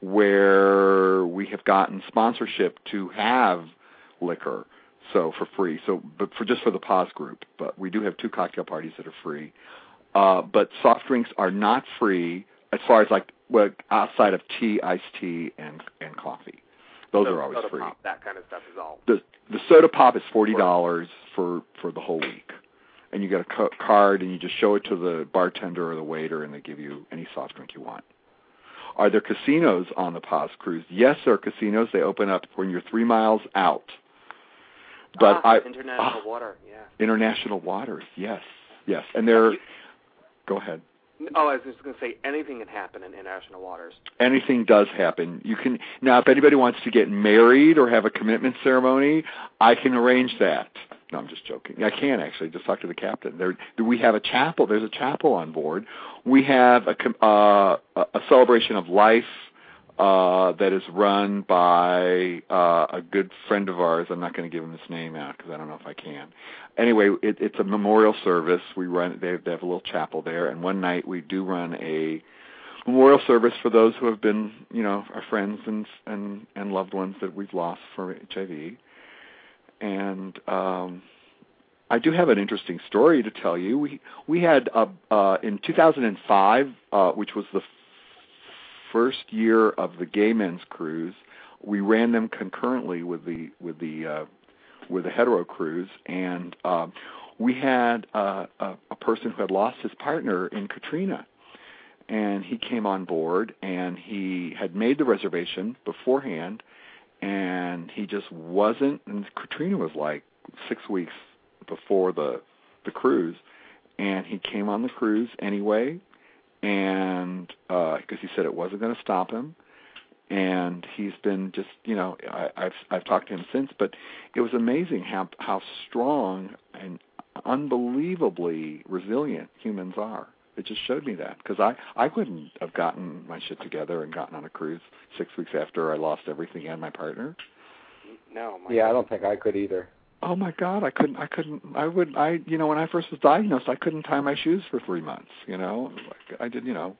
where we have gotten sponsorship to have liquor so for free. So but for just for the POZ group. But we do have two cocktail parties that are free. Uh but soft drinks are not free as far as like well outside of tea iced tea and and coffee. Those So are always soda free. Pop, that kind of stuff is all. the the soda pop is forty dollars for for the whole week. And you get a co- card and you just show it to the bartender or the waiter and they give you any soft drink you want. Are there casinos on the POZ cruise? Yes there are casinos. They open up when you're three miles out but ah, I international ah, water, yeah. international waters. Yes, yes, and they're. Go ahead. Oh, I was just going to say anything can happen in international waters. Anything does happen. You can now. If anybody wants to get married or have a commitment ceremony, I can arrange that. No, I'm just joking. I can actually just talk to the captain. There, we have a chapel. There's a chapel on board. We have a uh, a celebration of life uh, that is run by uh, a good friend of ours. I'm not going to give him his name out because I don't know if I can. Anyway, it, it's a memorial service. We run. They have, they have a little chapel there, and one night we do run a memorial service for those who have been, you know, our friends and and and loved ones that we've lost for HIV. And um, I do have an interesting story to tell you. We we had uh, uh, in 2005, uh, which was the first year of the gay men's cruise. We ran them concurrently with the with the uh, with the hetero cruise, and um, we had uh, a, a person who had lost his partner in Katrina, and he came on board, and he had made the reservation beforehand, and he just wasn't. And Katrina was like six weeks before the the cruise, and he came on the cruise anyway, and uh, because he said it wasn't going to stop him, and he's been just you know I, I've I've talked to him since, but it was amazing how how strong and unbelievably resilient humans are. It just showed me that because I I couldn't have gotten my shit together and gotten on a cruise six weeks after I lost everything and my partner. No. My Yeah, I don't think I could either. Oh my God, I couldn't, I couldn't, I would, I, you know, when I first was diagnosed, I couldn't tie my shoes for three months. You know, like I did, you know.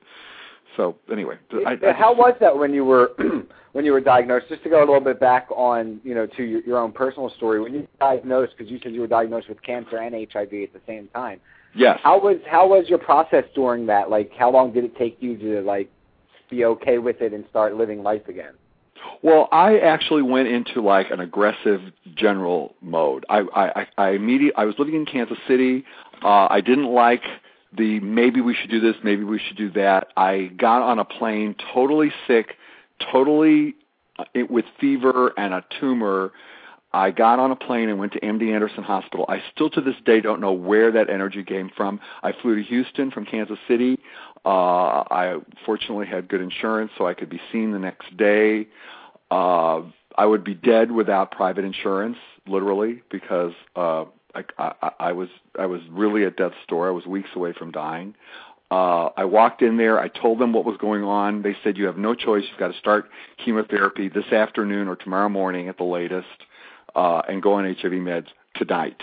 So anyway, I, I How was that when you were when you were diagnosed? Just to go a little bit back on, you know, to your, your own personal story. When you were diagnosed, because you said you were diagnosed with cancer and HIV at the same time. Yes. How was how was your process during that? Like, how long did it take you to like be okay with it and start living life again? Well, I actually went into like an aggressive general mode. I I I, immediately I was living in Kansas City. Uh I didn't like the maybe we should do this, maybe we should do that. I got on a plane totally sick, totally uh, it, with fever and a tumor. I got on a plane and went to MD Anderson Hospital. I still to this day don't know where that energy came from. I flew to Houston from Kansas City. Uh I fortunately had good insurance so I could be seen the next day. Uh I would be dead without private insurance, literally, because uh I, I, I was I was really at death's door. I was weeks away from dying. Uh, I walked in there. I told them what was going on. They said you have no choice. You've got to start chemotherapy this afternoon or tomorrow morning at the latest, uh, and go on HIV meds tonight.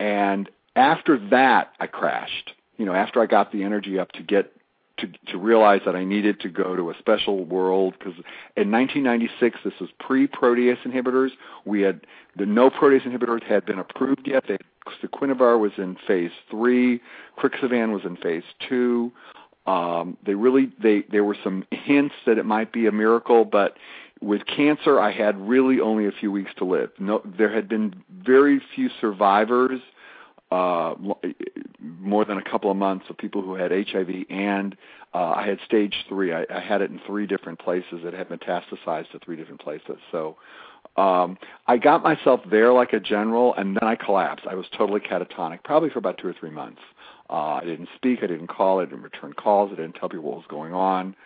And after that, I crashed. You know, after I got the energy up to get to to realize that I needed to go to a special world because in 1996 this was pre-protease inhibitors. We had the no protease inhibitors had been approved yet. They, saquinavir was in phase three, Crixivan was in phase two. Um, they really they there were some hints that it might be a miracle, but with cancer I had really only a few weeks to live. No, there had been very few survivors uh, more than a couple of months of people who had HIV, and uh, I had stage three. I, I had it in three different places. It had metastasized to three different places. So um, I got myself there like a general, and then I collapsed. I was totally catatonic, probably for about two or three months. Uh, I didn't speak. I didn't call. I didn't return calls. I didn't tell people what was going on.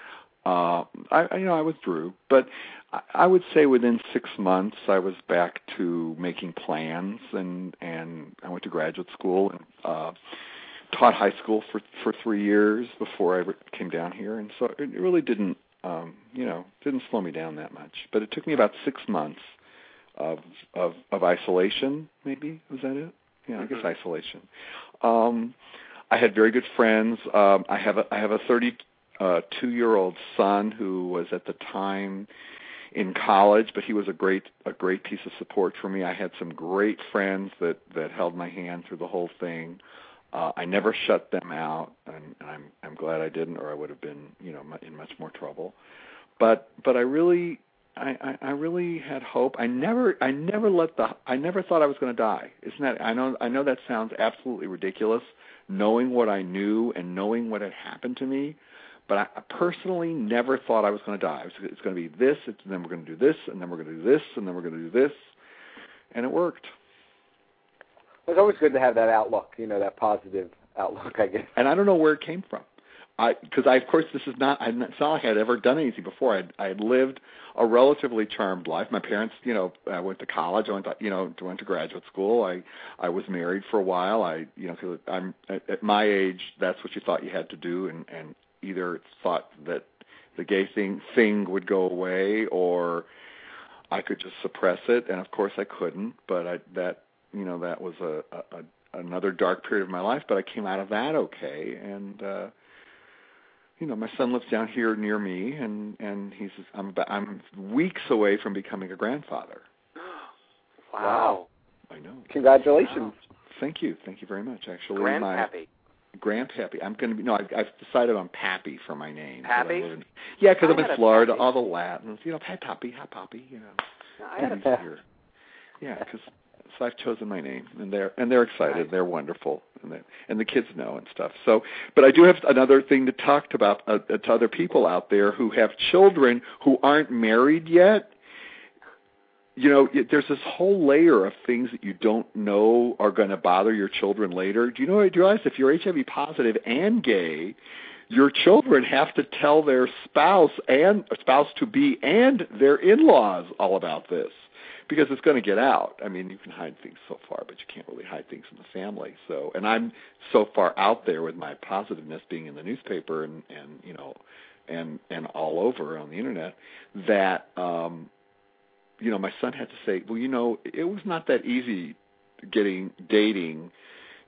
Uh, I, I, you know, I withdrew, but I, I would say within six months I was back to making plans, and and I went to graduate school and uh, taught high school for for three years before I came down here, and so it really didn't, um, you know, didn't slow me down that much. But it took me about six months of of of isolation. Maybe was that it? Yeah, I guess isolation. Um, I had very good friends. Um, I have a I have a 32 year old son who was at the time in college, but he was a great a great piece of support for me. I had some great friends that that held my hand through the whole thing. Uh, I never shut them out, and, and I'm I'm glad I didn't, or I would have been you know in much more trouble. But but I really I, I I really had hope. I never I never let the I never thought I was going to die. Isn't that I know I know that sounds absolutely ridiculous, knowing what I knew and knowing what had happened to me. But I personally never thought I was going to die. Was, it's going to be this, and then we're going to do this, and then we're going to do this, and then we're going to do this, and it worked. It's always good to have that outlook, you know, that positive outlook, I guess. and I don't know where it came from. I because I of course this is not I it's not like I'd ever done anything before. I I had lived a relatively charmed life. My parents, you know, I went to college. I went to you know went to graduate school. I I was married for a while. I you know 'cause I'm at, at my age that's what you thought you had to do, and and either thought that the gay thing thing would go away or I could just suppress it, and of course I couldn't. But I that you know that was a, a, a another dark period of my life. But I came out of that okay, and. uh you know, my son lives down here near me, and and he's I'm about, I'm weeks away from becoming a grandfather. Wow. I know. Congratulations. Thank you, thank you very much. Actually, my Grandpappy. grandpappy. I'm going to be no. I've, I've decided on Pappy for my name. Pappy? in- Yeah, because I'm in Florida. Pappy. All the Latins, you know, hi Pappy, hi Pappy, you know. I had a here. Yeah, because so I've chosen my name, and they're and they're excited. Nice. They're wonderful, and they, and the kids know and stuff. So, but I do have another thing to talk about uh, to other people out there who have children who aren't married yet. You know, there's this whole layer of things that you don't know are going to bother your children later. Do you know? Do you realize if you're HIV positive and gay, your children have to tell their spouse and spouse to be and their in-laws all about this because it's going to get out. I mean, you can hide things so far, but you can't really hide things in the family. So, and I'm so far out there with my positiveness being in the newspaper and and you know, and and all over on the internet that um you know, my son had to say, well, you know, it was not that easy getting dating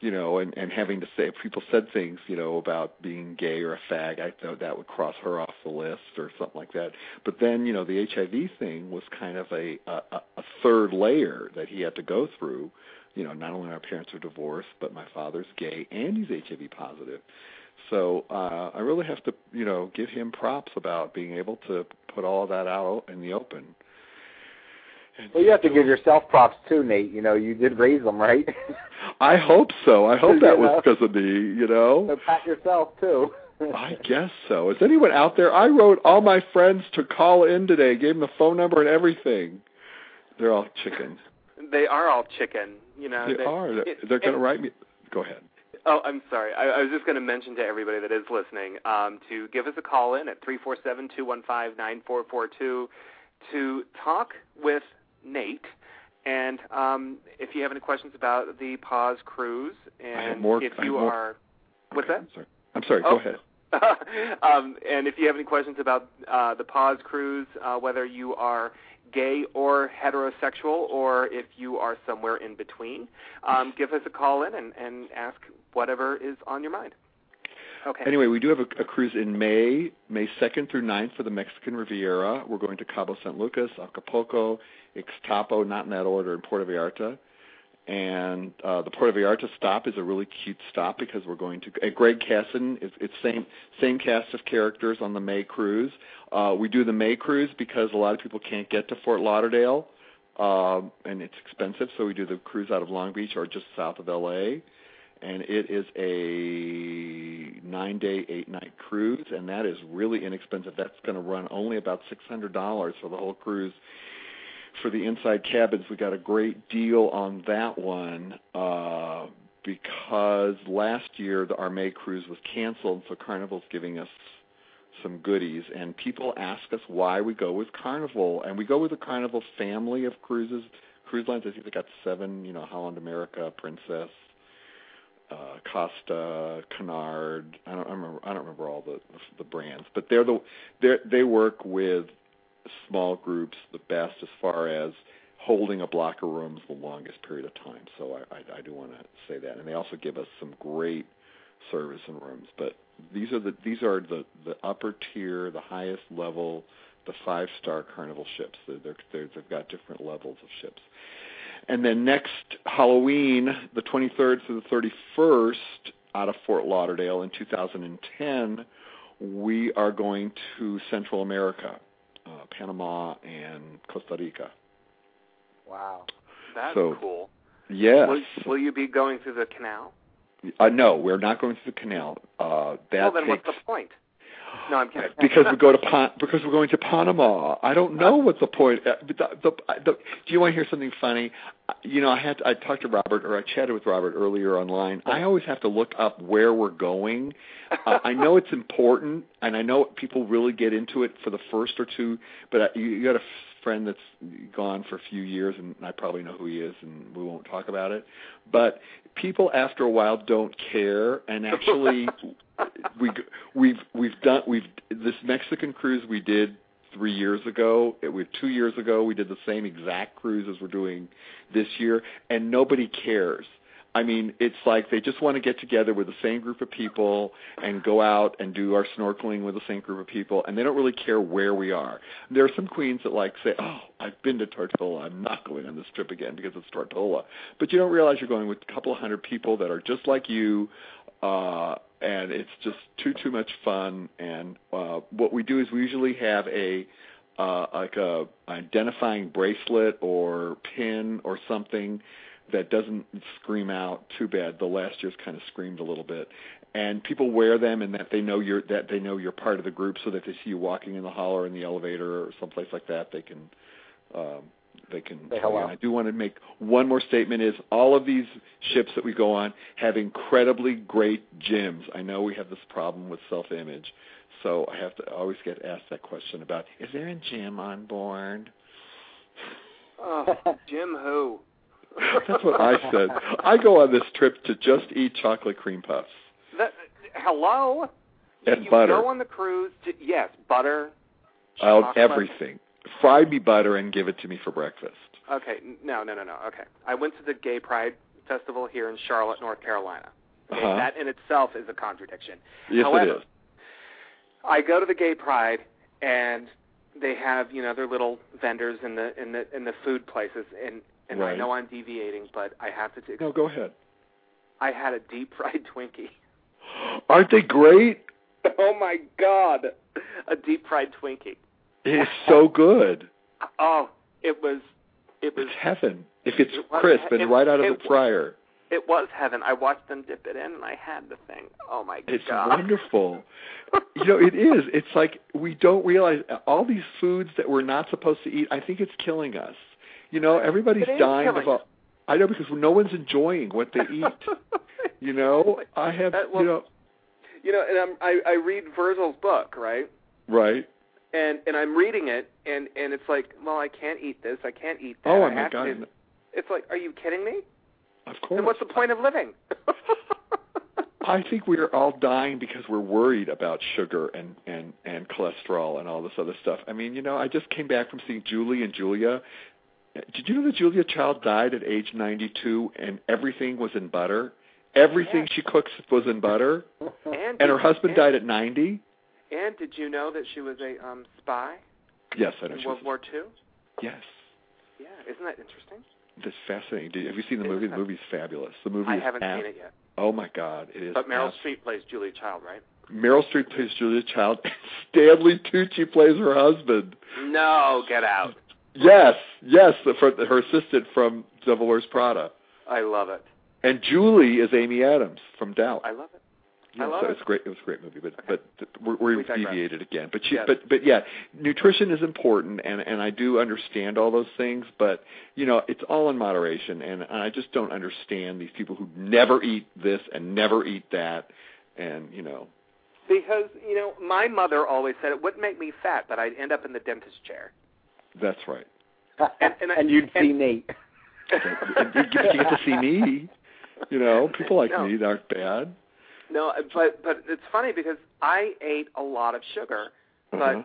you know, and and having to say if people said things, you know, about being gay or a fag, I thought that would cross her off the list or something like that. But then, you know, the HIV thing was kind of a a, a third layer that he had to go through. You know, not only our parents are divorced, but my father's gay and he's HIV positive. So uh, I really have to, you know, give him props about being able to put all that out in the open. Well, you have to give yourself props too, Nate. You know, you did raise them, right? I hope so. I hope that was because of me. You know. So pat yourself too. I guess so. Is anyone out there? I wrote all my friends to call in today. Gave them the phone number and everything. They're all chicken. They are all chicken. You know. They, they are. They're, they're going to write me. Go ahead. Oh, I'm sorry. I, I was just going to mention to everybody that is listening um, to give us a call in at three four seven two one five nine four four two to talk with Nate. And um, if you have any questions about the POZ cruise, and more, if you are, what's okay, that? I'm sorry. I'm sorry. Oh. Go ahead. um, and if you have any questions about uh, the POZ cruise, uh, whether you are gay or heterosexual, or if you are somewhere in between, um, give us a call in and, and ask whatever is on your mind. Okay. Anyway, we do have a, a cruise in May, May 2nd through 9th for the Mexican Riviera. We're going to Cabo San Lucas, Acapulco, Ixtapa, not in that order, and Puerto Vallarta. And uh, the Puerto Vallarta stop is a really cute stop because we're going to. Uh, Greg Casson, it's, it's same same cast of characters on the May cruise. Uh, we do the May cruise because a lot of people can't get to Fort Lauderdale, uh, and it's expensive. So we do the cruise out of Long Beach or just south of LA and it is a nine day, eight night cruise, and that is really inexpensive. That's going to run only about six hundred dollars for the whole cruise. For the inside cabins, we got a great deal on that one uh, because last year the, our May cruise was canceled, so Carnival's giving us some goodies. And people ask us why we go with Carnival, and we go with the Carnival family of cruises, cruise lines. I think they got seven, you know, Holland America, Princess, uh, Costa, Cunard. I don't I remember. I don't remember all the the brands, but they're the they they work with small groups the best as far as holding a block of rooms the longest period of time. So I I, I do want to say that, and they also give us some great service and rooms. But these are the these are the the upper tier, the highest level, the five star Carnival ships. They're, they're, they're, they've got different levels of ships. And then next Halloween, the 23rd through the 31st, out of Fort Lauderdale in 2010, we are going to Central America, Panama and Costa Rica. Wow. That's So- cool. Yes. Will, will you be going through the canal? Uh, no, we're not going through the canal. Uh, that well, then takes what's the point? No, I'm kidding. because we go to Pan- because we're going to Panama. I don't know what the point. Uh, the, the, the, do you want to hear something funny? You know, I had to, I talked to Robert or I chatted with Robert earlier online. I always have to look up where we're going. Uh, I know it's important, and I know people really get into it for the first or two. But uh, you, you got a friend that's gone for a few years, and I probably know who he is, and we won't talk about it. But people after a while don't care, and actually we we've we've done we've this Mexican cruise we did three years ago. It was two years ago. We did the same exact cruise as we're doing this year, and nobody cares. I mean, it's like they just want to get together with the same group of people and go out and do our snorkeling with the same group of people, and they don't really care where we are. There are some queens that like say, "Oh, I've been to Tortola. I'm not going on this trip again because it's Tortola." But you don't realize you're going with a couple of hundred people that are just like you, uh, and it's just too too much fun. And uh, what we do is we usually have a uh, like a identifying bracelet or pin or something that doesn't scream out too bad. The last year's kind of screamed a little bit, and people wear them and that they know you're that they know you're part of the group, so that if they see you walking in the hall or in the elevator or someplace like that, they can um, they can. Say tell hello. I do want to make one more statement: is all of these ships that we go on have incredibly great gyms. I know we have this problem with self-image, so I have to always get asked that question about: Is there a gym on board? Oh, Jim who? That's what I said. I go on this trip to just eat chocolate cream puffs That, hello. and you butter. go on the cruise. To, yes, butter. I'll everything. Fry me butter and give it to me for breakfast. Okay, no, no, no, no. Okay, I went to the Gay Pride Festival here in Charlotte, North Carolina. Okay, Uh-huh. That in itself is a contradiction. Yes, However, it is. I go to the Gay Pride and they have you know their little vendors in the in the in the food places and and I know I'm deviating, but I have to. T- No, go ahead. I had a deep fried Twinkie. Aren't they great? Oh my God, a deep fried Twinkie. It is so good. Oh, it was it was It's heaven. If it's It was- crisp and it- right out of the fryer, it was heaven. I watched them dip it in and I had the thing. Oh my it's God. It's wonderful. you know, it is. It's like we don't realize all these foods that we're not supposed to eat. I think it's killing us. You know, everybody's dying of. all I know because no one's enjoying what they eat. You know, I have. Uh, well, you know, You know, and I'm, I I read Virgil's book, right? right? And and I'm reading it, and and it's like, well, I can't eat this, I can't eat that. Oh I my God! to- It's like, are you kidding me? Of course. And what's the point of living? I think we are all dying because we're worried about sugar and and and cholesterol and all this other stuff. I mean, you know, I just came back from seeing Julie and Julia. Did you know that Julia Child died at age 92 and everything was in butter? Everything she cooks was in butter, and and her did- husband and, died at 90. And did you know that she was a um spy Yes, I know. in She World was, War II? yes, Yeah, isn't that interesting? that's fascinating. Did, have you seen the movie? The movie's fabulous. The movie I haven't ab- seen it yet. Oh my God, it is. But Meryl abs- Streep plays Julia Child, right? Meryl Streep plays Julia Child. Stanley Tucci plays her husband. No, get out. Yes, yes, the, for, her assistant from Devil Wears Prada. I love it. And Julie is Amy Adams from Doubt. I love it. Yeah, I love so it. it's great. It was a great movie, but but we're, we're We deviated again. But she, Yes. but but yeah, nutrition is important, and and I do understand all those things, but you know it's all in moderation, and, and I just don't understand these people who never eat this and never eat that, and you know Because, you know, my mother always said it wouldn't make me fat, but I'd end up in the dentist chair. That's right. And- and and you'd see and- Nate. and you get, you get to see me. You know, people like No. me aren't bad. No, but but it's funny because I ate a lot of sugar, but Uh-huh.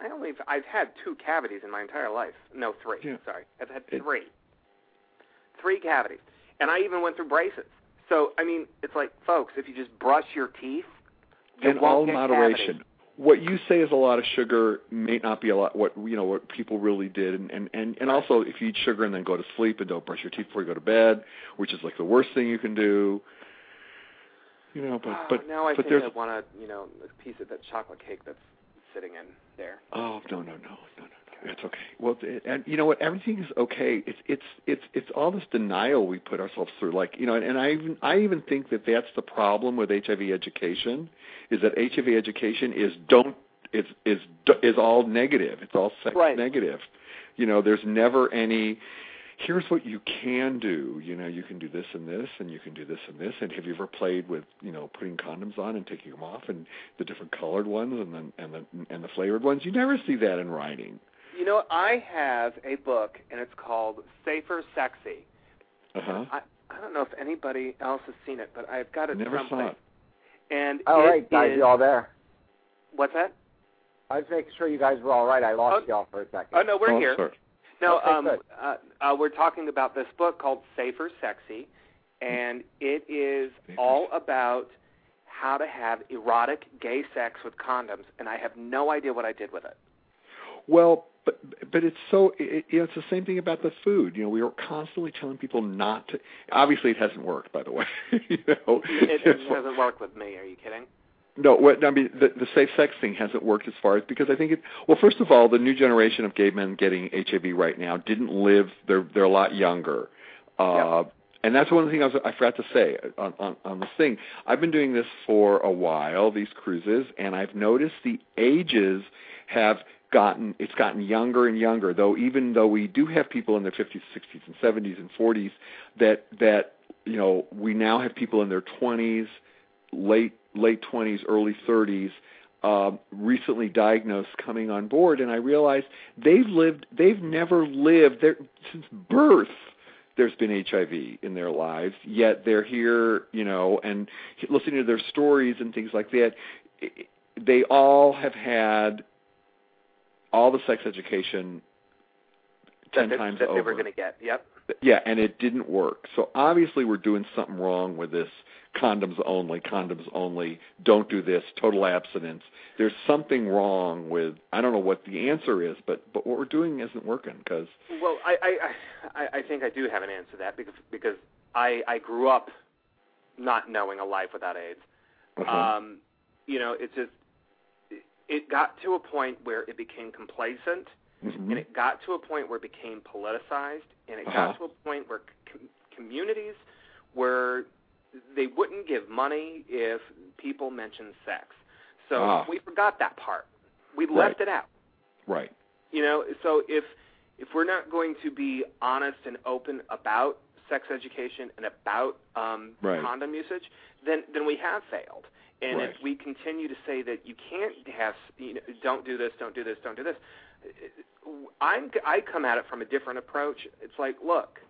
I only I've had two cavities in my entire life. No, three. Yeah. Sorry, I've had It- three. Three cavities, and I even went through braces. So I mean, it's like, folks, if you just brush your teeth, you in won't all get moderation. cavities. What you say is a lot of sugar may not be a lot. What you know, what people really did, and and and, and also if you eat sugar and then go to sleep and don't brush your teeth before you go to bed, which is like the worst thing you can do. You know, but Oh, but now I but think I want a you know a piece of that chocolate cake that's sitting in there. oh no no no no no it's okay. Well, and you know what? Everything is okay. It's it's it's it's all this denial we put ourselves through. Like you know, and I even I even think that that's the problem with HIV education is that HIV education is don't is is is all negative. It's all sex Right. negative. You know, there's never any. Here's what you can do. You know, you can do this and this, and you can do this and this. And have you ever played with, you know, putting condoms on and taking them off, and the different colored ones and the and the and the flavored ones? You never see that in writing. You know, I have a book, and it's called Safer Sexy. Uh huh. I I don't know if anybody else has seen it, but I've got it Never saw it. And All it right, guys, is- you all there? What's that? I was making sure you guys were all right. I lost Oh. y'all for a second. Oh no, we're oh, here. Sorry. No, Okay, um, uh, uh, we're talking about this book called Safer Sexy, and it is Safer all about how to have erotic gay sex with condoms, and I have no idea what I did with it. Well, but but it's so it, you know, it's the same thing about the food. You know, we are constantly telling people not to. Obviously, it hasn't worked, by the way. you know, It, it doesn't work with me. Are you kidding? No, what I mean, the, the safe sex thing hasn't worked as far as because I think it. Well, first of all, the new generation of gay men getting HIV right now didn't live. They're they're a lot younger, uh, and that's one of the things I, was, I forgot to say on, on on this thing. I've been doing this for a while, these cruises, and I've noticed the ages have gotten it's gotten younger and younger. Though even though we do have people in their 50s, 60s, and 70s and 40s, that that you know we now have people in their 20s, late late 20s, early 30s. Uh, recently diagnosed coming on board, and I realized they've lived, they've never lived there since birth there's been HIV in their lives, yet they're here, you know, and listening to their stories and things like that. They all have had all the sex education ten that, times that over. they were going to get. Yep. Yeah, and it didn't work. So obviously we're doing something wrong with this condoms only, condoms only, don't do this, total abstinence. There's something wrong with I don't know what the answer is, but but what we're doing isn't working because Well, I, I I I think I do have an answer to that because because I I grew up not knowing a life without AIDS. uh Um, you know, it's just it got to a point where it became complacent, Mhm. and it got to a point where it became politicized, and it Uh-huh. got to a point where com- communities where they wouldn't give money if people mentioned sex. So Ah. we forgot that part. We Right. left it out. right. You know, so if if we're not going to be honest and open about sex education and about um, Right. condom usage, then then we have failed. And Right. if we continue to say that you can't have, you know, don't do this, don't do this, don't do this, I'm I come at it from a different approach. It's like, look,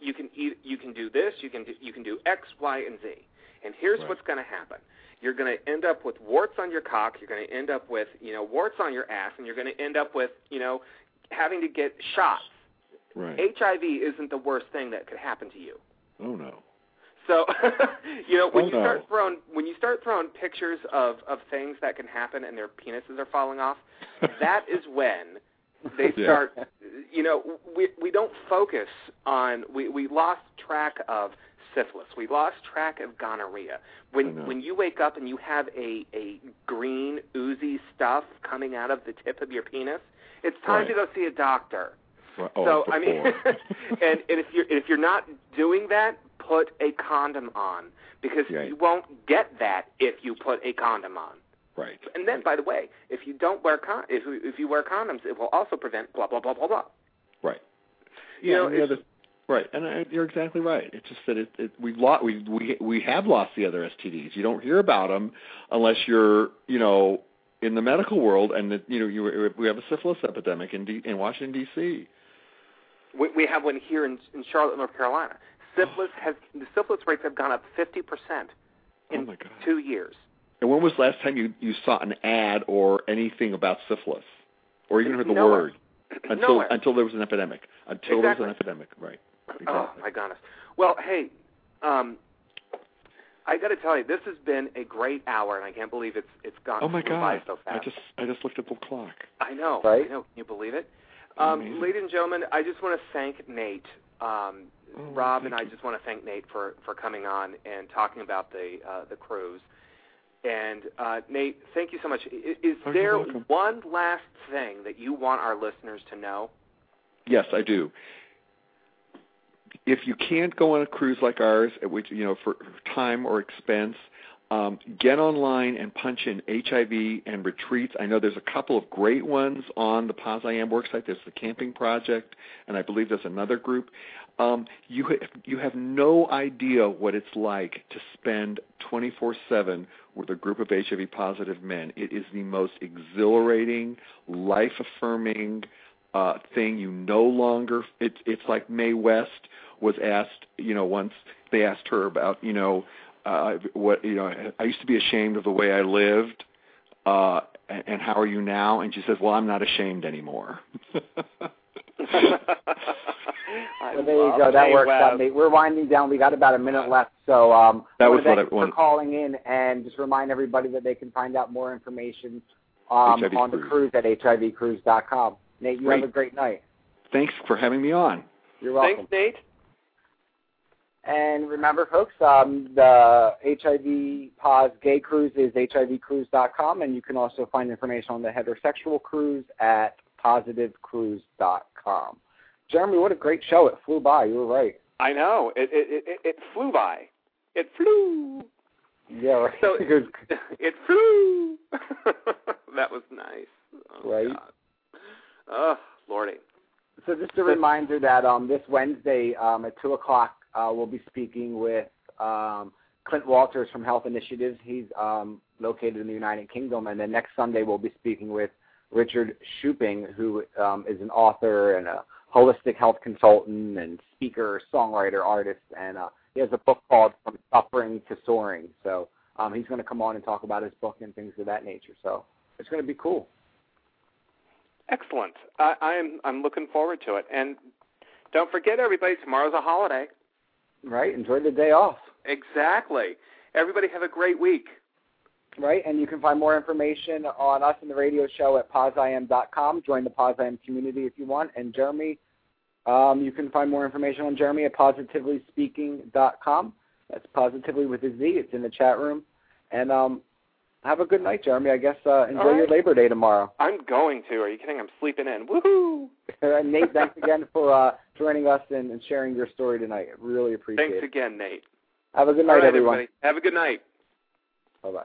you can eat, you can do this, you can do, you can do X, Y, and Z, and here's Right. what's going to happen. You're going to end up with warts on your cock. You're going to end up with, you know, warts on your ass, and you're going to end up with, you know, having to get shots. Right. HIV isn't the worst thing that could happen to you. Oh no. So, you know, when Oh, you no. start throwing when you start throwing pictures of of things that can happen and their penises are falling off, that is when they Yeah. start. You know, we we don't focus on we we lost track of syphilis. We lost track of gonorrhea. When when you wake up and you have a a green oozy stuff coming out of the tip of your penis, it's time Right. to go see a doctor. Right. Oh, so I mean, and and if you're if you're not doing that, put a condom on because Right. you won't get that if you put a condom on. right. And then, by the way, if you don't wear con if you- if you wear condoms, it will also prevent blah blah blah blah blah. Right. You Yeah, know, the other, right, and I, you're exactly right. It's just that it, it we've lost we we we have lost the other STDs. You don't hear about them unless you're you know in the medical world, and that you know you we have a syphilis epidemic in D, in Washington D.C. We, we have one here in in Charlotte, North Carolina. Syphilis has the syphilis rates have gone up fifty percent in Oh my God. two years. And when was the last time you you saw an ad or anything about syphilis, or even heard the Nowhere. word until Nowhere. until there was an epidemic? Until Exactly. there was an epidemic, right? Exactly. Oh my goodness. Well, hey, um, I got to tell you, this has been a great hour, and I can't believe it's it's gone Oh my flew by God! so I just I just looked at the clock. I know. Right? I know. Can you believe it? Um, ladies and gentlemen, I just want to thank Nate. Um, Rob and I just want to thank Nate for, for coming on and talking about the uh, the cruise. And uh, Nate, thank you so much. Is, is Oh, there one last thing that you want our listeners to know? Yes, I do. If you can't go on a cruise like ours, at which you know for time or expense, um, get online and punch in HIV and retreats. I know there's a couple of great ones on the POZ I AM worksite. There's the Camping Project, and I believe there's another group. Um, you ha- you have no idea what it's like to spend 24/7 with a group of HIV positive men. It is the most exhilarating, life affirming uh, thing. You no longer. It's it's like Mae West was asked. You know, once they asked her about you know uh, what you know. I used to be ashamed of the way I lived. Uh, and, and how are you now? And she says, "Well, I'm not ashamed anymore." I Well, there you go. That Mae works out, West. Nate. We're winding down. We got about a minute left. So um, That was what thank I you wanted. for calling in and just remind everybody that they can find out more information um, HIV on the Cruise. cruise at hivcruise.com. Nate, you Great. have a great night. Thanks for having me on. You're welcome. Thanks, Nate. And remember, folks, um, the HIV POZ Gay Cruise is hivcruise.com, and you can also find information on the heterosexual cruise at positivecruise.com. Jeremy, what a great show. It flew by. You were right. I know. It it it, it flew by. It flew. Yeah, right. So It it flew. that was nice. Oh, Right. God. Oh, lordy. So just a reminder that um, this Wednesday um, at two o'clock uh, we'll be speaking with um, Clint Walters from Health Initiatives. He's um, located in the United Kingdom, and then next Sunday we'll be speaking with Richard Shuping, who um, is an author and a holistic health consultant and speaker, songwriter, artist, and uh, he has a book called From Suffering to Soaring. So um, he's going to come on and talk about his book and things of that nature. So it's going to be cool. Excellent. I, I'm I'm looking forward to it. And don't forget, everybody, tomorrow's a holiday. Right. Enjoy the day off. Exactly. Everybody have a great week. Right, and you can find more information on us and the radio show at poziam.com. Join the POZIAM community if you want. And Jeremy, um, you can find more information on Jeremy at positivelyspeaking.com. That's positively with a Z. It's in the chat room. And um, have a good night, Jeremy. I guess uh, enjoy right. your Labor Day tomorrow. I'm going to. Are you kidding? I'm sleeping in. Woohoo! and Nate, thanks again for uh, joining us and, and, sharing your story tonight. Really appreciate thanks it. Thanks again, Nate. Have a good night, right, everyone. Everybody. Have a good night. Bye bye.